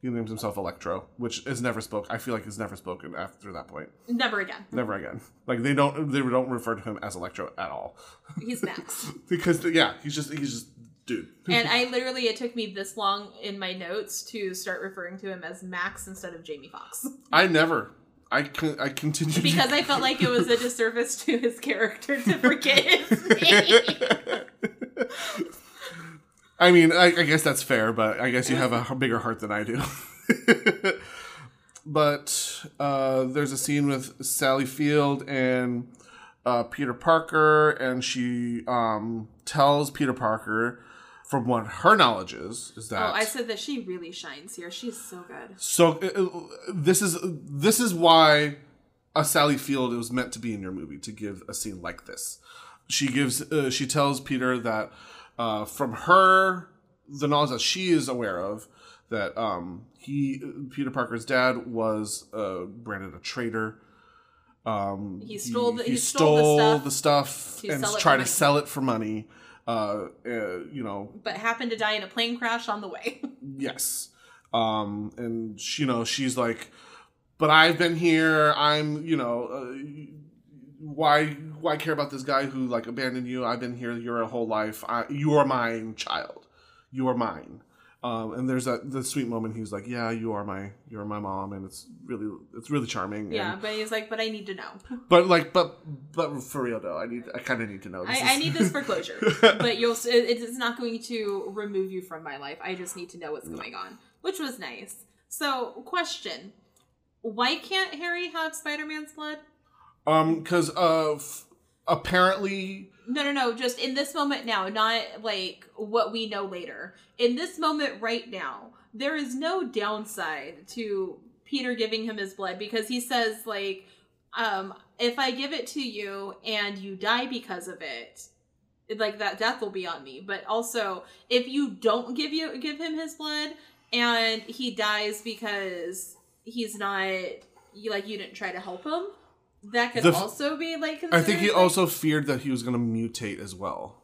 [SPEAKER 2] He names himself Electro, which is never spoke. I feel like is never spoken after that point.
[SPEAKER 1] Never again.
[SPEAKER 2] Never again. Like they don't they don't refer to him as Electro at all.
[SPEAKER 1] He's Max. *laughs*
[SPEAKER 2] because yeah, he's just he's just dude.
[SPEAKER 1] and I *laughs* literally, it took me this long in my notes to start referring to him as Max instead of Jamie Foxx.
[SPEAKER 2] I never. I con- I continue
[SPEAKER 1] because I felt like it was a *laughs* disservice to his character to forget his name.
[SPEAKER 2] I mean, I, I guess that's fair, but I guess you have a bigger heart than I do. *laughs* but uh, there's a scene with Sally Field and uh, Peter Parker, and she um, tells Peter Parker, from what her knowledge is, is that
[SPEAKER 1] Oh, I said that she really shines here. She's so good.
[SPEAKER 2] so uh, this is this is why a Sally Field was meant to be in your movie to give a scene like this. She gives uh, she tells Peter that uh, from her the knowledge that she is aware of that um, he Peter Parker's dad was uh, branded a traitor. Um,
[SPEAKER 1] He stole the-
[SPEAKER 2] he,
[SPEAKER 1] he stole the stuff
[SPEAKER 2] the stuff and
[SPEAKER 1] sell it for
[SPEAKER 2] tried to
[SPEAKER 1] money.
[SPEAKER 2] sell it for money. Uh, uh, you know,
[SPEAKER 1] But happened to die in a plane crash on the way. *laughs*
[SPEAKER 2] Yes. Um, and she, you know, she's like, but I've been here. I'm, you know, uh, why, why care about this guy who like abandoned you? I've been here your whole life. I, you are mine, child. You are mine. Um, and there's that the sweet moment. He's like, yeah, you are my, you are my mom, and it's really, it's really charming.
[SPEAKER 1] yeah,
[SPEAKER 2] And,
[SPEAKER 1] but he's like, but I need to know. *laughs*
[SPEAKER 2] but like, but, but for real though, I need, I kind of need to know. This
[SPEAKER 1] I, I need this for closure. *laughs* but you'll. It, it's not going to remove you from my life. I just need to know what's going on, which was nice. So, question: Why can't Harry have Spider-Man's blood?
[SPEAKER 2] Um, because of apparently
[SPEAKER 1] No, no, no. Just in this moment now, not like what we know later. In this moment right now, there is no downside to Peter giving him his blood because he says like, um, if I give it to you and you die because of it, like that death will be on me. But also, if you don't give you give him his blood and he dies because he's not you like you didn't try to help him, that could
[SPEAKER 2] The f-
[SPEAKER 1] also be like.
[SPEAKER 2] I think he
[SPEAKER 1] considered, like-
[SPEAKER 2] also feared that he was going to mutate as well.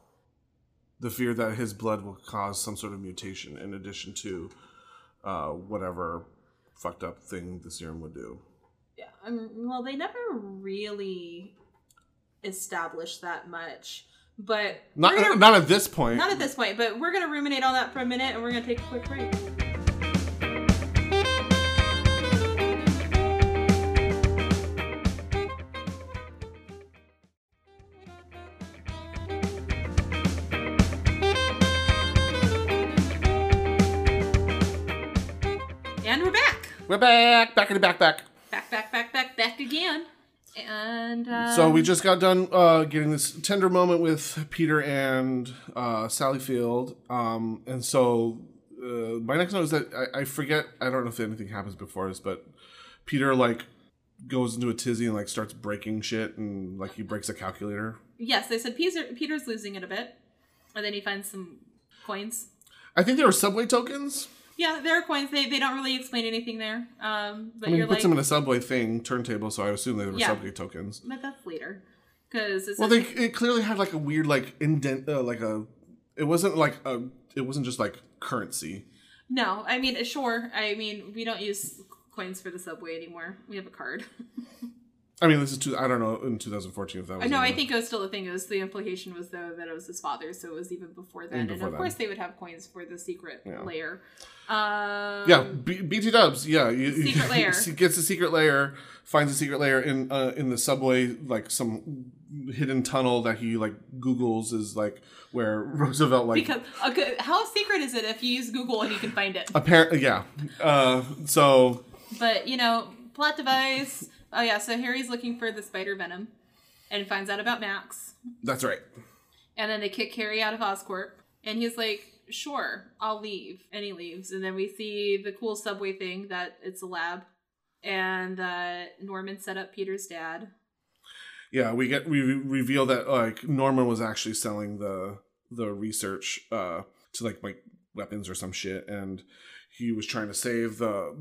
[SPEAKER 2] The fear that his blood will cause some sort of mutation in addition to uh, whatever fucked up thing the serum would do.
[SPEAKER 1] Yeah. Um, well, they never really established that much, but
[SPEAKER 2] Not
[SPEAKER 1] gonna-
[SPEAKER 2] not at this point.
[SPEAKER 1] not at this point. But we're gonna ruminate on that for a minute, and we're gonna take a quick break. We're back,
[SPEAKER 2] back in the back, back.
[SPEAKER 1] back, back, back, back, back again. And uh,
[SPEAKER 2] So we just got done uh, getting this tender moment with Peter and uh, Sally Field, um, and so uh, my next note is that I, I forget. I don't know if anything happens before this, but Peter like goes into a tizzy and like starts breaking shit, and like he breaks a calculator.
[SPEAKER 1] yes, they said Peter, Peter's losing it a bit, and then he finds some coins.
[SPEAKER 2] I think there were subway tokens.
[SPEAKER 1] Yeah, there are coins. They they don't really explain anything there. Um, but
[SPEAKER 2] I mean, he
[SPEAKER 1] you're
[SPEAKER 2] puts
[SPEAKER 1] like,
[SPEAKER 2] them in a subway thing turntable, so I assume they were
[SPEAKER 1] Yeah.
[SPEAKER 2] subway tokens.
[SPEAKER 1] but that's later, because
[SPEAKER 2] Well, they it clearly had like a weird like indent, uh, like a. It wasn't like a. It wasn't just like currency.
[SPEAKER 1] no. I mean, sure. I mean, we don't use coins for the subway anymore. We have a card. *laughs*
[SPEAKER 2] I mean, this is two. I don't know in 2014 if that was.
[SPEAKER 1] no, I think it was still a thing. It was the implication was though that it was his father, so it was even before then.
[SPEAKER 2] before
[SPEAKER 1] and of
[SPEAKER 2] then.
[SPEAKER 1] course, they would have coins for the secret
[SPEAKER 2] Yeah.
[SPEAKER 1] layer. Um,
[SPEAKER 2] Yeah, B- BT Dubs. Yeah, you,
[SPEAKER 1] Secret layer. *laughs*
[SPEAKER 2] Gets a secret layer, finds a secret layer in uh, in the subway, like some hidden tunnel that he like Google's is like where *laughs* Roosevelt like
[SPEAKER 1] Because okay, how secret is it if you use Google and you can find it?
[SPEAKER 2] apparently yeah. Uh, so
[SPEAKER 1] But you know, plot device. Oh yeah, so Harry's looking for the spider venom, and finds out about Max,
[SPEAKER 2] that's right.
[SPEAKER 1] and then they kick Harry out of Oscorp, and he's like, "Sure, I'll leave," and he leaves, and then we see the cool subway thing that it's a lab, and that Norman set up Peter's dad.
[SPEAKER 2] Yeah, we get we reveal that like Norman was actually selling the the research uh to like like weapons or some shit, and he was trying to save the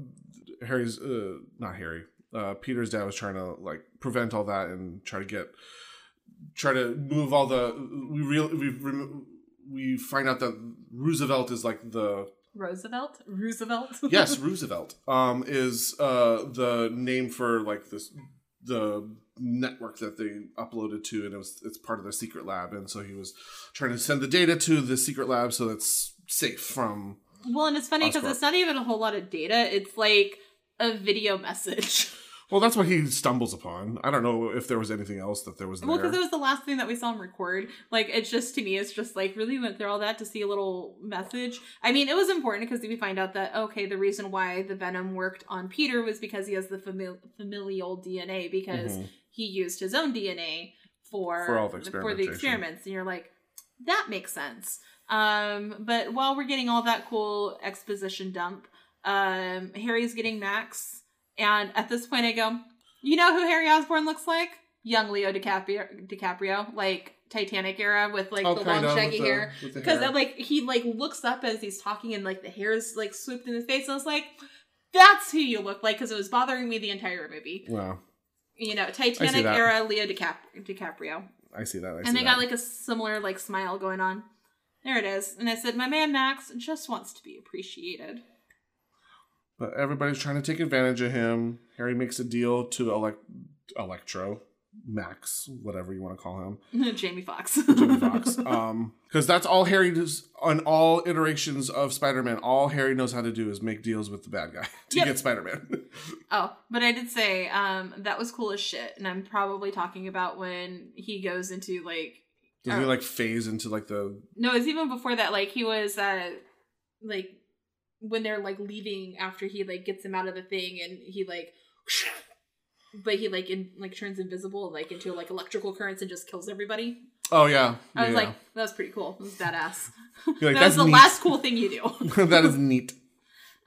[SPEAKER 2] Harry's uh not Harry uh Peter's dad was trying to like prevent all that and try to get try to move all the we real we we find out that Roosevelt is like the
[SPEAKER 1] Roosevelt, Roosevelt. *laughs*
[SPEAKER 2] yes Roosevelt um is uh the name for like this the network that they uploaded to and it was it's part of their secret lab and so he was trying to send the data to the secret lab so it's safe from
[SPEAKER 1] well, and it's funny because it's not even a whole lot of data. It's like a video message. *laughs*
[SPEAKER 2] Well, that's what he stumbles upon. I don't know if there was anything else that there was there.
[SPEAKER 1] Well, because it was the last thing that we saw him record. Like, it's just to me, it's just like really went through all that to see a little message. I mean, it was important because we find out that okay, the reason why the venom worked on Peter was because he has the famil- familial DNA because
[SPEAKER 2] Mhm.
[SPEAKER 1] he used his own DNA for
[SPEAKER 2] For all the
[SPEAKER 1] for the experiments, and you're like, that makes sense. Um, but while we're getting all that cool exposition dump, um, Harry's getting Max, and at this point, I go, you know who Harry Osborn looks like? Young Leo DiCaprio, DiCaprio, like Titanic era with like
[SPEAKER 2] Oh,
[SPEAKER 1] the long
[SPEAKER 2] of,
[SPEAKER 1] shaggy
[SPEAKER 2] the-
[SPEAKER 1] hair. Because like he like looks up as he's talking and like the hair's like swooped in his face, and I was like, that's who you look like because it was bothering me the entire movie.
[SPEAKER 2] Wow,
[SPEAKER 1] You know, Titanic era Leo DiCap- DiCaprio
[SPEAKER 2] I see that. I see
[SPEAKER 1] and they
[SPEAKER 2] that.
[SPEAKER 1] got like a similar like smile going on. There it is. And I said, my man Max just wants to be appreciated.
[SPEAKER 2] But everybody's trying to take advantage of him. Harry makes a deal to elect Electro, Max, whatever you want to call him, *laughs*
[SPEAKER 1] Jamie Foxx.
[SPEAKER 2] Jimmy Fox. *laughs* Um, because that's all Harry does on all iterations of Spider-Man. All Harry knows how to do is make deals with the bad guy *laughs* to
[SPEAKER 1] Yep.
[SPEAKER 2] get Spider-Man.
[SPEAKER 1] oh, but I did say um that was cool as shit, and I'm probably talking about when he goes into like
[SPEAKER 2] Does he
[SPEAKER 1] Oh.
[SPEAKER 2] like phase into like the?
[SPEAKER 1] no, it's even before that. Like he was uh like when they're like leaving after he like gets him out of the thing, and he like. *laughs* But he like in like turns invisible like into like electrical currents and just kills everybody.
[SPEAKER 2] Oh yeah,
[SPEAKER 1] I was
[SPEAKER 2] yeah.
[SPEAKER 1] like, that was pretty cool. It was badass. *laughs*
[SPEAKER 2] Like, *laughs*
[SPEAKER 1] that was
[SPEAKER 2] that's
[SPEAKER 1] the
[SPEAKER 2] neat.
[SPEAKER 1] last cool thing you do.
[SPEAKER 2] that is neat.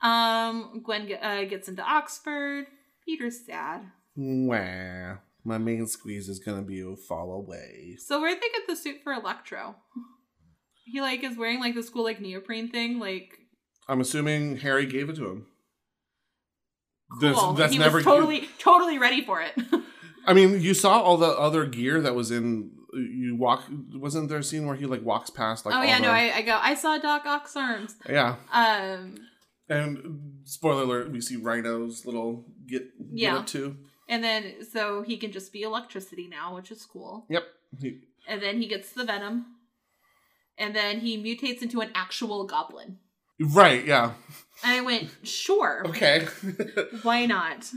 [SPEAKER 1] Um, Gwen uh, gets into Oxford. Peter's sad.
[SPEAKER 2] Wah. My main squeeze is gonna be a fall away.
[SPEAKER 1] So where'd they get the suit for Electro? He like is wearing like this cool like neoprene thing. Like
[SPEAKER 2] I'm assuming Harry gave it to him.
[SPEAKER 1] cool.
[SPEAKER 2] That's, that's
[SPEAKER 1] he
[SPEAKER 2] never
[SPEAKER 1] was totally totally ready for it. *laughs*
[SPEAKER 2] I mean, you saw all the other gear that was in. You walk. Wasn't there a scene where he like walks past like?
[SPEAKER 1] oh yeah,
[SPEAKER 2] the,
[SPEAKER 1] no, I, I go. I saw Doc Ock's arms.
[SPEAKER 2] Yeah,
[SPEAKER 1] Um,
[SPEAKER 2] and spoiler alert: we see Rhino's little get get
[SPEAKER 1] Yeah.
[SPEAKER 2] up too.
[SPEAKER 1] and then so he can just be electricity now, which is cool.
[SPEAKER 2] Yep. He,
[SPEAKER 1] And then he gets the venom, and then he mutates into an actual goblin.
[SPEAKER 2] Right. Yeah.
[SPEAKER 1] And I went, sure.
[SPEAKER 2] Okay. *laughs* *laughs*
[SPEAKER 1] Why not?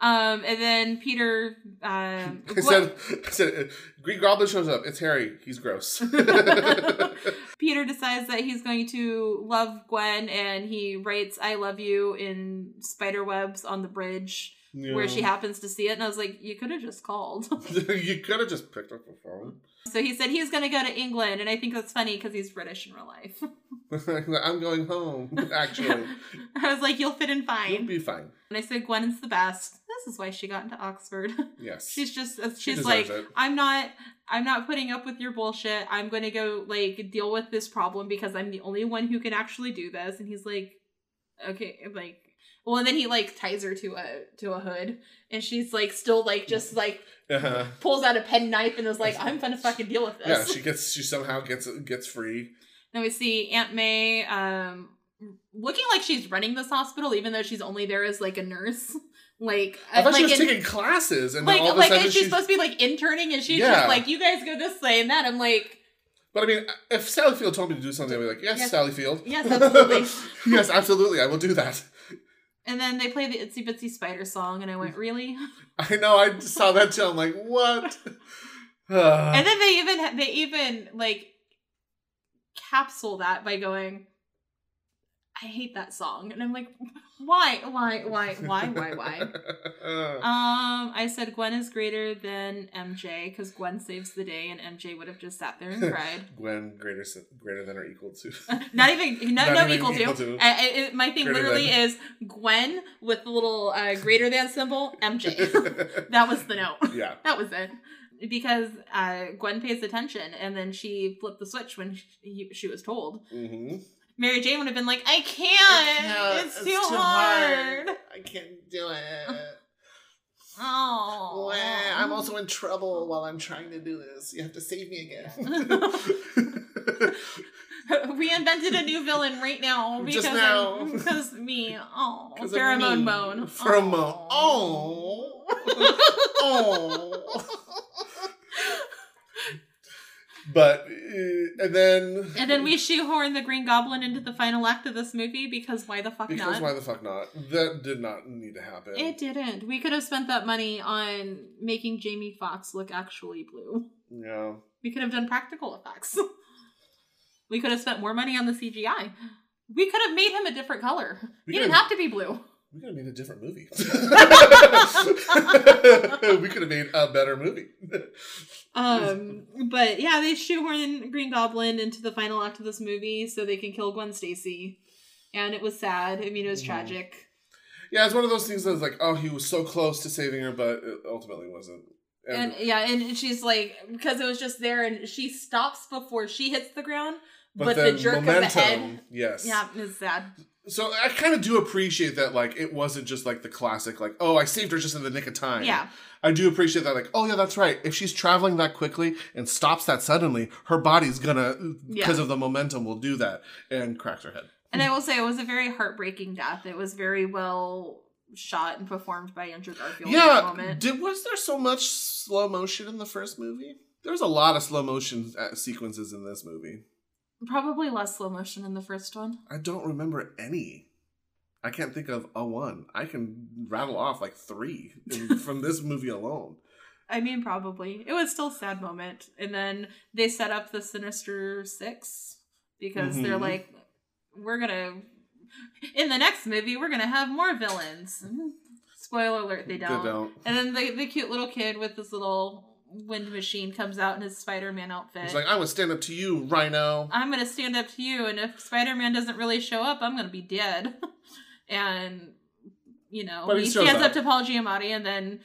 [SPEAKER 1] Um, and then Peter, um,
[SPEAKER 2] I said, I said, uh, Green Goblin shows up. It's Harry. He's gross. *laughs*
[SPEAKER 1] Peter decides that he's going to love Gwen, and he writes "I love you" in spider webs on the bridge where she happens to see it. And I was like, you could have just called.
[SPEAKER 2] you could have just picked up the phone.
[SPEAKER 1] So he said he's going to go to England, and I think that's funny because he's British in real life. *laughs* *laughs*
[SPEAKER 2] I'm going home. Actually, *laughs*
[SPEAKER 1] I was like, you'll fit in fine.
[SPEAKER 2] you'll be fine.
[SPEAKER 1] And I said, Gwen is the best. This is why she got into Oxford.
[SPEAKER 2] Yes.
[SPEAKER 1] she's just uh,
[SPEAKER 2] She
[SPEAKER 1] she's like
[SPEAKER 2] it.
[SPEAKER 1] i'm not i'm not putting up with your bullshit i'm gonna go like deal with this problem because i'm the only one who can actually do this and he's like okay like well and then he like ties her to a to a hood and she's like still like just like
[SPEAKER 2] Uh-huh.
[SPEAKER 1] pulls out a pen knife and is like i'm gonna fucking deal with this
[SPEAKER 2] Yeah, she gets. She somehow gets gets free.
[SPEAKER 1] then we see aunt may um looking like she's running this hospital even though she's only there as like a nurse *laughs* like
[SPEAKER 2] I thought
[SPEAKER 1] like
[SPEAKER 2] she was
[SPEAKER 1] in-
[SPEAKER 2] taking classes, and
[SPEAKER 1] like,
[SPEAKER 2] then all of a
[SPEAKER 1] like,
[SPEAKER 2] sudden
[SPEAKER 1] she's
[SPEAKER 2] she's.
[SPEAKER 1] supposed to be like interning, and she's
[SPEAKER 2] Yeah.
[SPEAKER 1] just like, "You guys go this way," and that. I'm like,
[SPEAKER 2] But I mean, if Sally Field told me to do something, I'd be like, "Yes,
[SPEAKER 1] Yes.
[SPEAKER 2] Sally Field.
[SPEAKER 1] Yes, absolutely. *laughs*
[SPEAKER 2] yes, absolutely. I will do that."
[SPEAKER 1] And then they play the Itsy Bitsy Spider song, and I went, "Really?" *laughs*
[SPEAKER 2] I know. I saw that too. I'm like, "What?" *sighs*
[SPEAKER 1] And then they even they even like capsule that by going, "I hate that song," and I'm like, "Why? Why? Why? Why? Why? Why?" *laughs* Um, I said Gwen is greater than MJ because Gwen saves the day, and MJ would have just sat there and cried. *laughs*
[SPEAKER 2] Gwen greater greater than or equal to. *laughs*
[SPEAKER 1] Not even, no,
[SPEAKER 2] Not
[SPEAKER 1] no
[SPEAKER 2] even
[SPEAKER 1] equal,
[SPEAKER 2] equal
[SPEAKER 1] to.
[SPEAKER 2] to.
[SPEAKER 1] I- I- it- my thing
[SPEAKER 2] Greater
[SPEAKER 1] literally
[SPEAKER 2] than.
[SPEAKER 1] is Gwen with the little uh, greater than symbol, MJ. that was the note.
[SPEAKER 2] yeah.
[SPEAKER 1] That was it. Because uh, Gwen pays attention, and then she flipped the switch when she, she was told.
[SPEAKER 2] Mm-hmm.
[SPEAKER 1] Mary Jane would have been like, "I can't. it's, too, hard.
[SPEAKER 2] I can't do it.
[SPEAKER 1] Oh,
[SPEAKER 2] I'm also in trouble while I'm trying to do this. You have to save me again. *laughs*
[SPEAKER 1] we invented a new villain right now because
[SPEAKER 2] now.
[SPEAKER 1] Because me. Oh, pheromone bone.
[SPEAKER 2] Pheromone. Oh. *laughs* oh. *laughs* but uh, and then
[SPEAKER 1] And then we shoehorn the Green Goblin into the final act of this movie because why the fuck
[SPEAKER 2] because
[SPEAKER 1] not?
[SPEAKER 2] why the fuck not? That did not need to happen.
[SPEAKER 1] it didn't. We could have spent that money on making Jamie Foxx look actually blue.
[SPEAKER 2] yeah.
[SPEAKER 1] We could have done practical effects. *laughs* we could have spent more money on the CGI. We could have made him a different color.
[SPEAKER 2] We
[SPEAKER 1] he didn't
[SPEAKER 2] have
[SPEAKER 1] to be blue.
[SPEAKER 2] We could have made a different movie. *laughs* *laughs* we could have made a better movie.
[SPEAKER 1] Um, but yeah, they shoehorn Green Goblin into the final act of this movie so they can kill Gwen Stacy, and it was sad. I mean, it was
[SPEAKER 2] Mhm.
[SPEAKER 1] tragic.
[SPEAKER 2] yeah, it's one of those things that's like, oh, he was so close to saving her, but it ultimately wasn't. And,
[SPEAKER 1] And yeah, and she's like, because it was just there, and she stops before she hits the ground, but, the jerk of the head,
[SPEAKER 2] yes.
[SPEAKER 1] yeah, is sad.
[SPEAKER 2] So I kind of do appreciate that, like, it wasn't just like the classic, like, oh, I saved her just in the nick of time.
[SPEAKER 1] Yeah,
[SPEAKER 2] I do appreciate that, like, oh yeah, that's right. If she's traveling that quickly and stops that suddenly, her body's gonna, because
[SPEAKER 1] Yeah.
[SPEAKER 2] of the momentum, will do that and cracks her head.
[SPEAKER 1] and I will say it was a very heartbreaking death. It was very well shot and performed by Andrew Garfield. in
[SPEAKER 2] Yeah,
[SPEAKER 1] moment.
[SPEAKER 2] did was there so much slow motion in the first movie? There was a lot of slow motion uh, sequences in this movie.
[SPEAKER 1] Probably less slow motion in the first one.
[SPEAKER 2] I don't remember any. I can't think of a one. I can rattle off like three in, *laughs* from this movie alone.
[SPEAKER 1] I mean, probably. It was still a sad moment. And then they set up the Sinister Six because they're
[SPEAKER 2] Mhm.
[SPEAKER 1] like, we're gonna. In the next movie, we're gonna have more villains. Spoiler alert, they don't.
[SPEAKER 2] They don't.
[SPEAKER 1] And then the, the cute little kid with this little wind machine comes out in his Spider Man outfit.
[SPEAKER 2] It's like I would stand up to you, Rhino.
[SPEAKER 1] I'm gonna stand up to you, and if Spider Man doesn't really show up, I'm gonna be dead. *laughs* and you know,
[SPEAKER 2] But he
[SPEAKER 1] he, stands
[SPEAKER 2] up.
[SPEAKER 1] up. to Paul Giamatti, and then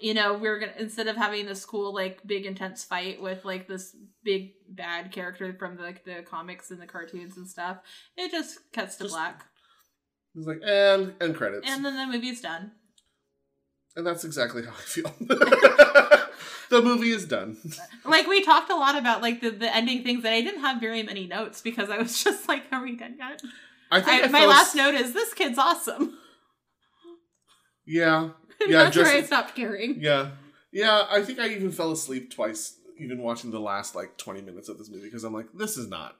[SPEAKER 1] you know we're gonna instead of having this cool like big intense fight with like this big bad character from the, like the comics and the cartoons and stuff, it just cuts to
[SPEAKER 2] Just-
[SPEAKER 1] black,
[SPEAKER 2] It's like and and credits,
[SPEAKER 1] and then the movie's done.
[SPEAKER 2] And that's exactly how I feel. *laughs* the movie is done.
[SPEAKER 1] Like we talked a lot about like the, the ending things, and I didn't have very many notes because I was *laughs* just like, "Are we done yet?"
[SPEAKER 2] I think
[SPEAKER 1] I,
[SPEAKER 2] I
[SPEAKER 1] my last
[SPEAKER 2] as-
[SPEAKER 1] note is, "This kid's awesome."
[SPEAKER 2] Yeah, *laughs* Yeah,
[SPEAKER 1] that's
[SPEAKER 2] just-
[SPEAKER 1] where I stopped caring.
[SPEAKER 2] yeah, yeah. I think I even fell asleep twice, even watching the last like twenty minutes of this movie because I'm like, this is not.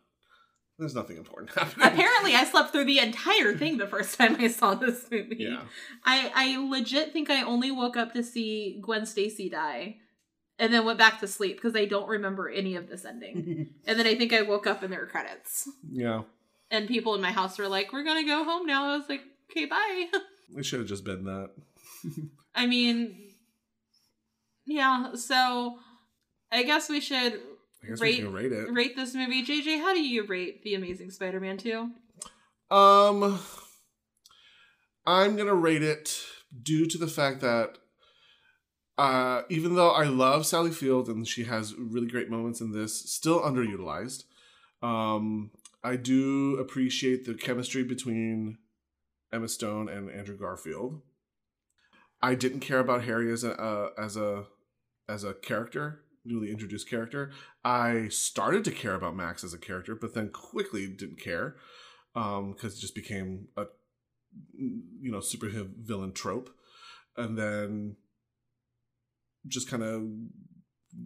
[SPEAKER 2] There's nothing important *laughs* happening.
[SPEAKER 1] Apparently, I slept through the entire thing the first time I saw this movie.
[SPEAKER 2] Yeah.
[SPEAKER 1] I I legit think I only woke up to see Gwen Stacy die, and then went back to sleep because I don't remember any of this ending. *laughs* and then I think I woke up and there were credits,
[SPEAKER 2] yeah.
[SPEAKER 1] and people in my house were like, "We're gonna go home now." I was like, "Okay, bye." *laughs*
[SPEAKER 2] It should have just been that.
[SPEAKER 1] I mean, yeah. So I guess we should Rate-
[SPEAKER 2] we can rate it.
[SPEAKER 1] rate this movie. JJ, how do you rate The Amazing Spider-Man Two?
[SPEAKER 2] Um, I'm gonna rate it due to the fact that, uh, even though I love Sally Field and she has really great moments in this, still underutilized. Um, I do appreciate the chemistry between Emma Stone and Andrew Garfield. I didn't care about Harry as a uh, as a as a character, newly introduced character. I started to care about Max as a character, but then quickly didn't care um because it just became a you know super villain trope. And then just kind of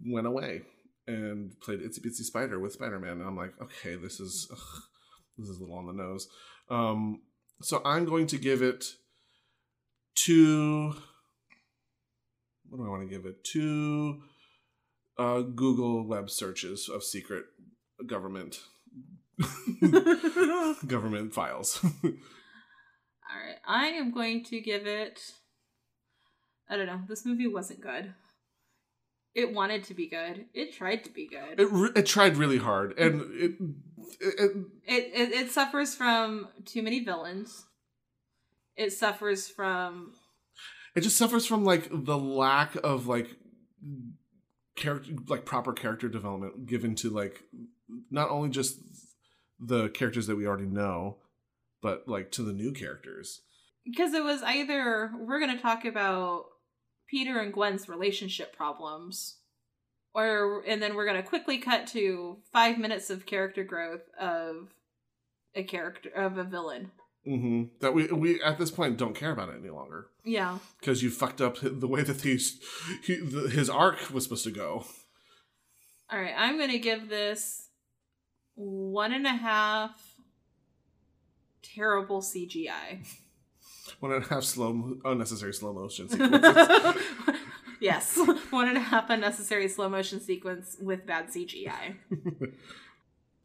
[SPEAKER 2] went away and played itsy bitsy spider with spider-man. And i'm like okay this is ugh, this is a little on the nose. Um so i'm going to give it two what do i want to give it? Two uh google web searches of secret government *laughs* government files. *laughs*
[SPEAKER 1] All right, I am going to give it. I don't know. This movie wasn't good. It wanted to be good. It tried to be good.
[SPEAKER 2] it re- it tried really hard, and it, it,
[SPEAKER 1] It, it it suffers from too many villains. It suffers from
[SPEAKER 2] it just suffers from like the lack of like character like proper character development given to like not only just the characters that we already know, but like to the new characters.
[SPEAKER 1] because it was either we're going to talk about Peter and Gwen's relationship problems, or and then we're going to quickly cut to five minutes of character growth of a character of a villain.
[SPEAKER 2] Hmm That we we at this point don't care about it any longer
[SPEAKER 1] Yeah.
[SPEAKER 2] because you fucked up the way that these he, the, his arc was supposed to go.
[SPEAKER 1] All right, I'm gonna give this one and a half terrible CGI. *laughs*
[SPEAKER 2] One and a half slow, unnecessary slow motion *laughs* sequences.
[SPEAKER 1] yes, *laughs* one and a half unnecessary slow motion sequence with bad CGI.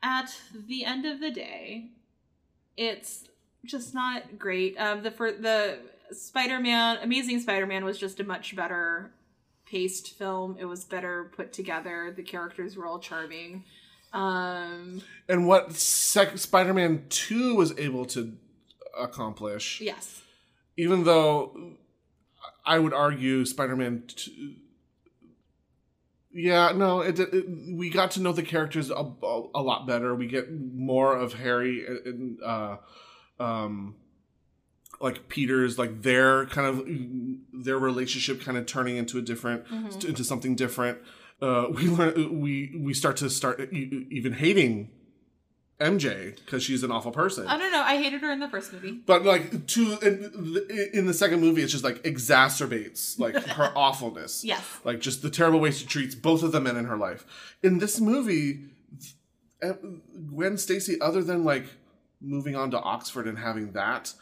[SPEAKER 1] At the end of the day, it's just not great. Um, the for the Spider-Man, Amazing Spider-Man was just a much better paced film. It was better put together. The characters were all charming. Um,
[SPEAKER 2] and what sec- Spider-Man Two was able to accomplish,
[SPEAKER 1] yes,
[SPEAKER 2] even though I would argue Spider-Man. 2, yeah, no, it, it, we got to know the characters a, a, a, lot better. We get more of Harry and uh, um, like Peter's like their kind of their relationship kind of turning into a different mm-hmm. into something different. Uh, we learn we we start to start even hating MJ because she's an awful person.
[SPEAKER 1] I don't know. I hated her in the first movie,
[SPEAKER 2] but like to in, in the second movie, it's just like exacerbates like *laughs* her awfulness.
[SPEAKER 1] Yes,
[SPEAKER 2] like just the terrible way she treats both of the men in her life. In this movie, Gwen Stacy, other than like moving on to Oxford and having that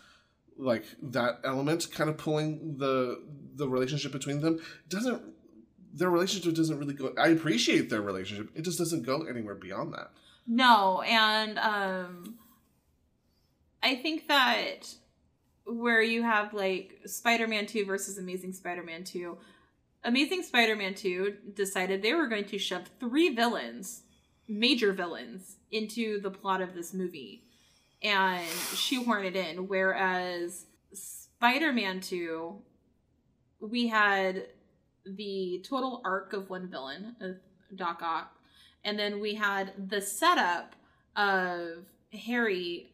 [SPEAKER 2] like that element kind of pulling the the relationship between them doesn't their relationship doesn't really go I appreciate their relationship. It just doesn't go anywhere beyond that.
[SPEAKER 1] No, and um I think that where you have like Spider-Man 2 versus Amazing Spider-Man 2, Amazing Spider-Man 2 decided they were going to shove three villains, major villains, into the plot of this movie and shoehorn it in. Whereas Spider Man 2, we had the total arc of one villain, of Doc Ock, and then we had the setup of Harry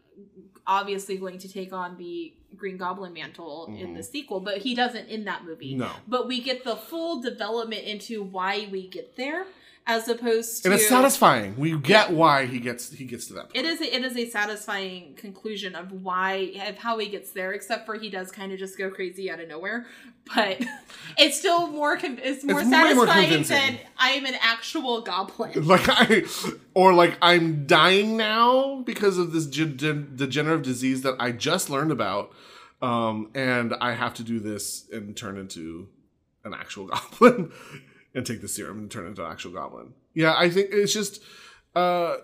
[SPEAKER 1] obviously going to take on the Green Goblin mantle mm-hmm. in the sequel, but he doesn't in that movie.
[SPEAKER 2] No.
[SPEAKER 1] But we get the full development into why we get there as opposed to
[SPEAKER 2] and it's satisfying. We get why he gets he gets to that.
[SPEAKER 1] Point. It is a, it is a satisfying conclusion of why of how he gets there. Except for he does kind of just go crazy out of nowhere, but *laughs* it's still more it's more it's satisfying more than I'm an actual goblin. *laughs*
[SPEAKER 2] Like I or like I'm dying now because of this ge- degenerative disease that I just learned about, um, and I have to do this and turn into an actual *laughs* goblin and take the serum and turn into an actual goblin. Yeah, I think it's just uh,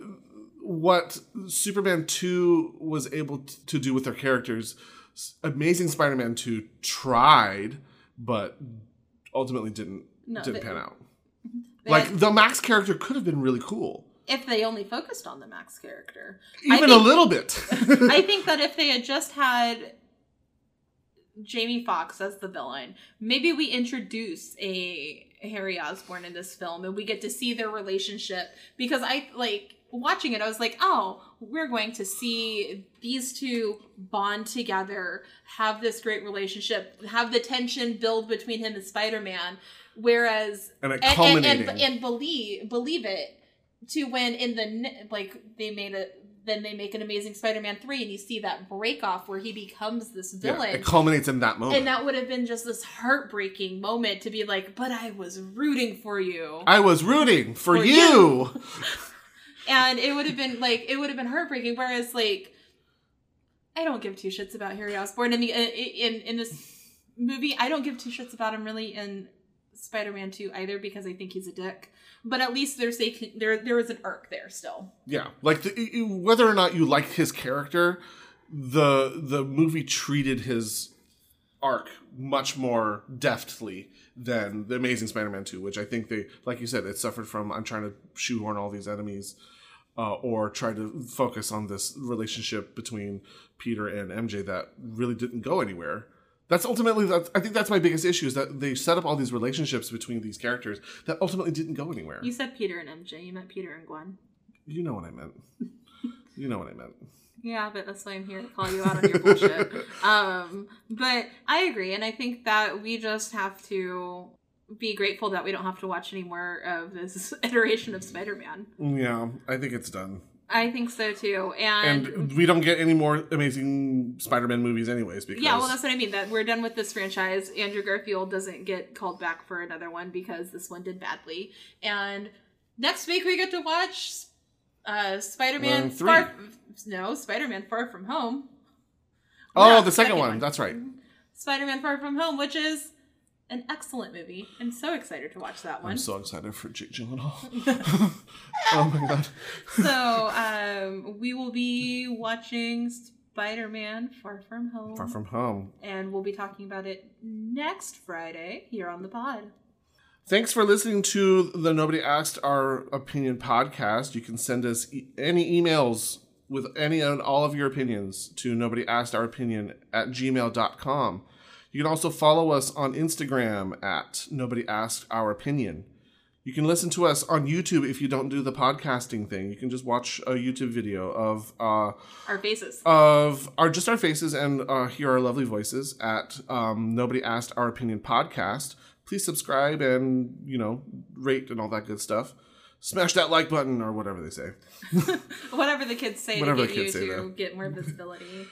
[SPEAKER 2] what Superman 2 was able to do with their characters. Amazing Spider Man 2 tried, but ultimately didn't no, didn't pan out. Like had, the Max character could have been really cool
[SPEAKER 1] if they only focused on the Max character.
[SPEAKER 2] Even think, a little bit. *laughs*
[SPEAKER 1] I think *laughs* that if they had just had Jamie Foxx as the villain, maybe we introduce a Harry Osborn in this film and we get to see their relationship because I like watching it I was like, "Oh, we're going to see these two bond together, have this great relationship, have the tension build between him and Spider-Man." Whereas
[SPEAKER 2] and, and, and,
[SPEAKER 1] and, and believe believe it to when in the like they made a then they make an Amazing Spider-Man three, and you see that break off where he becomes this villain. Yeah,
[SPEAKER 2] it culminates in that moment,
[SPEAKER 1] and that would have been just this heartbreaking moment to be like, "But I was rooting for you.
[SPEAKER 2] I was rooting for, for you." you. *laughs*
[SPEAKER 1] and it would have been like it would have been heartbreaking. Whereas like, I don't give two shits about Harry Osborn in the uh, in in this movie. I don't give two shits about him really in Spider-Man 2 either because I think he's a dick but at least there's a there there is an arc there still.
[SPEAKER 2] Yeah, like the, whether or not you like his character, the the movie treated his arc much more deftly than the Amazing Spider-Man 2, which I think they, like you said, it suffered from. I'm trying to shoehorn all these enemies, uh, or try to focus on this relationship between Peter and MJ that really didn't go anywhere. That's ultimately that's, I think that's my biggest issue is that they set up all these relationships between these characters that ultimately didn't go anywhere.
[SPEAKER 1] You said Peter and MJ. You meant Peter and Gwen.
[SPEAKER 2] You know what I meant. you know what I meant.
[SPEAKER 1] Yeah, but that's why I'm here to call you out on your bullshit. *laughs* Um, but I agree, and I think that we just have to be grateful that we don't have to watch any more of this *laughs* iteration of Spider-Man.
[SPEAKER 2] Yeah, I think it's done.
[SPEAKER 1] I think so too, and,
[SPEAKER 2] and we don't get any more amazing Spider-Man movies, anyways. Because
[SPEAKER 1] yeah, well, that's what I mean. That we're done with this franchise. Andrew Garfield doesn't get called back for another one because this one did badly, and next week we get to watch uh, Spider-Man
[SPEAKER 2] One, three.
[SPEAKER 1] Far. No, Spider-Man Far From Home.
[SPEAKER 2] Oh, the second, one. That's right.
[SPEAKER 1] Spider-Man Far From Home, which is an excellent movie. I'm so excited to watch that one.
[SPEAKER 2] I'm so excited for Jake Gyllenhaal. *laughs* oh my god.
[SPEAKER 1] so um, we will be watching Spider-Man Far From Home.
[SPEAKER 2] Far from home.
[SPEAKER 1] and we'll be talking about it next Friday here on the pod.
[SPEAKER 2] Thanks for listening to the Nobody Asked Our Opinion podcast. You can send us e- any emails with any and all of your opinions to nobody asked our opinion at gmail.com. You can also follow us on Instagram at nobody asked our opinion. You can listen to us on YouTube if you don't do the podcasting thing. You can just watch a YouTube video of uh,
[SPEAKER 1] Our faces.
[SPEAKER 2] of our just our faces and uh, hear our lovely voices at um, nobody asked our opinion podcast please subscribe and you know rate and all that good stuff smash that like button or whatever they say *laughs*
[SPEAKER 1] Whatever the kids say
[SPEAKER 2] Whatever
[SPEAKER 1] to
[SPEAKER 2] the
[SPEAKER 1] get you
[SPEAKER 2] kids say
[SPEAKER 1] to get more visibility.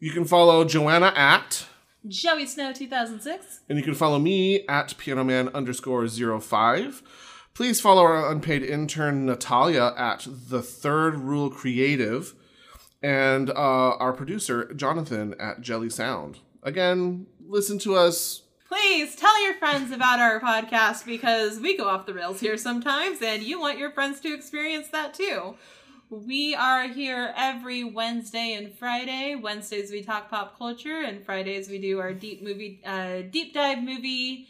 [SPEAKER 2] you can follow joanna at
[SPEAKER 1] Joey Snow 2006.
[SPEAKER 2] and you can follow me at pianoman underscore zero five please follow our unpaid intern natalia at the third rule creative and uh, our producer jonathan at jelly sound again listen to us
[SPEAKER 1] Please tell your friends about our podcast because we go off the rails here sometimes and you want your friends to experience that too. We are here every Wednesday and Friday. Wednesdays we talk pop culture and Fridays we do our deep movie uh, deep dive movie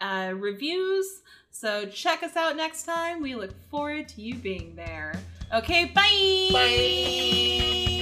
[SPEAKER 1] uh, reviews. So check us out next time. We look forward to you being there. Okay, bye.
[SPEAKER 2] Bye.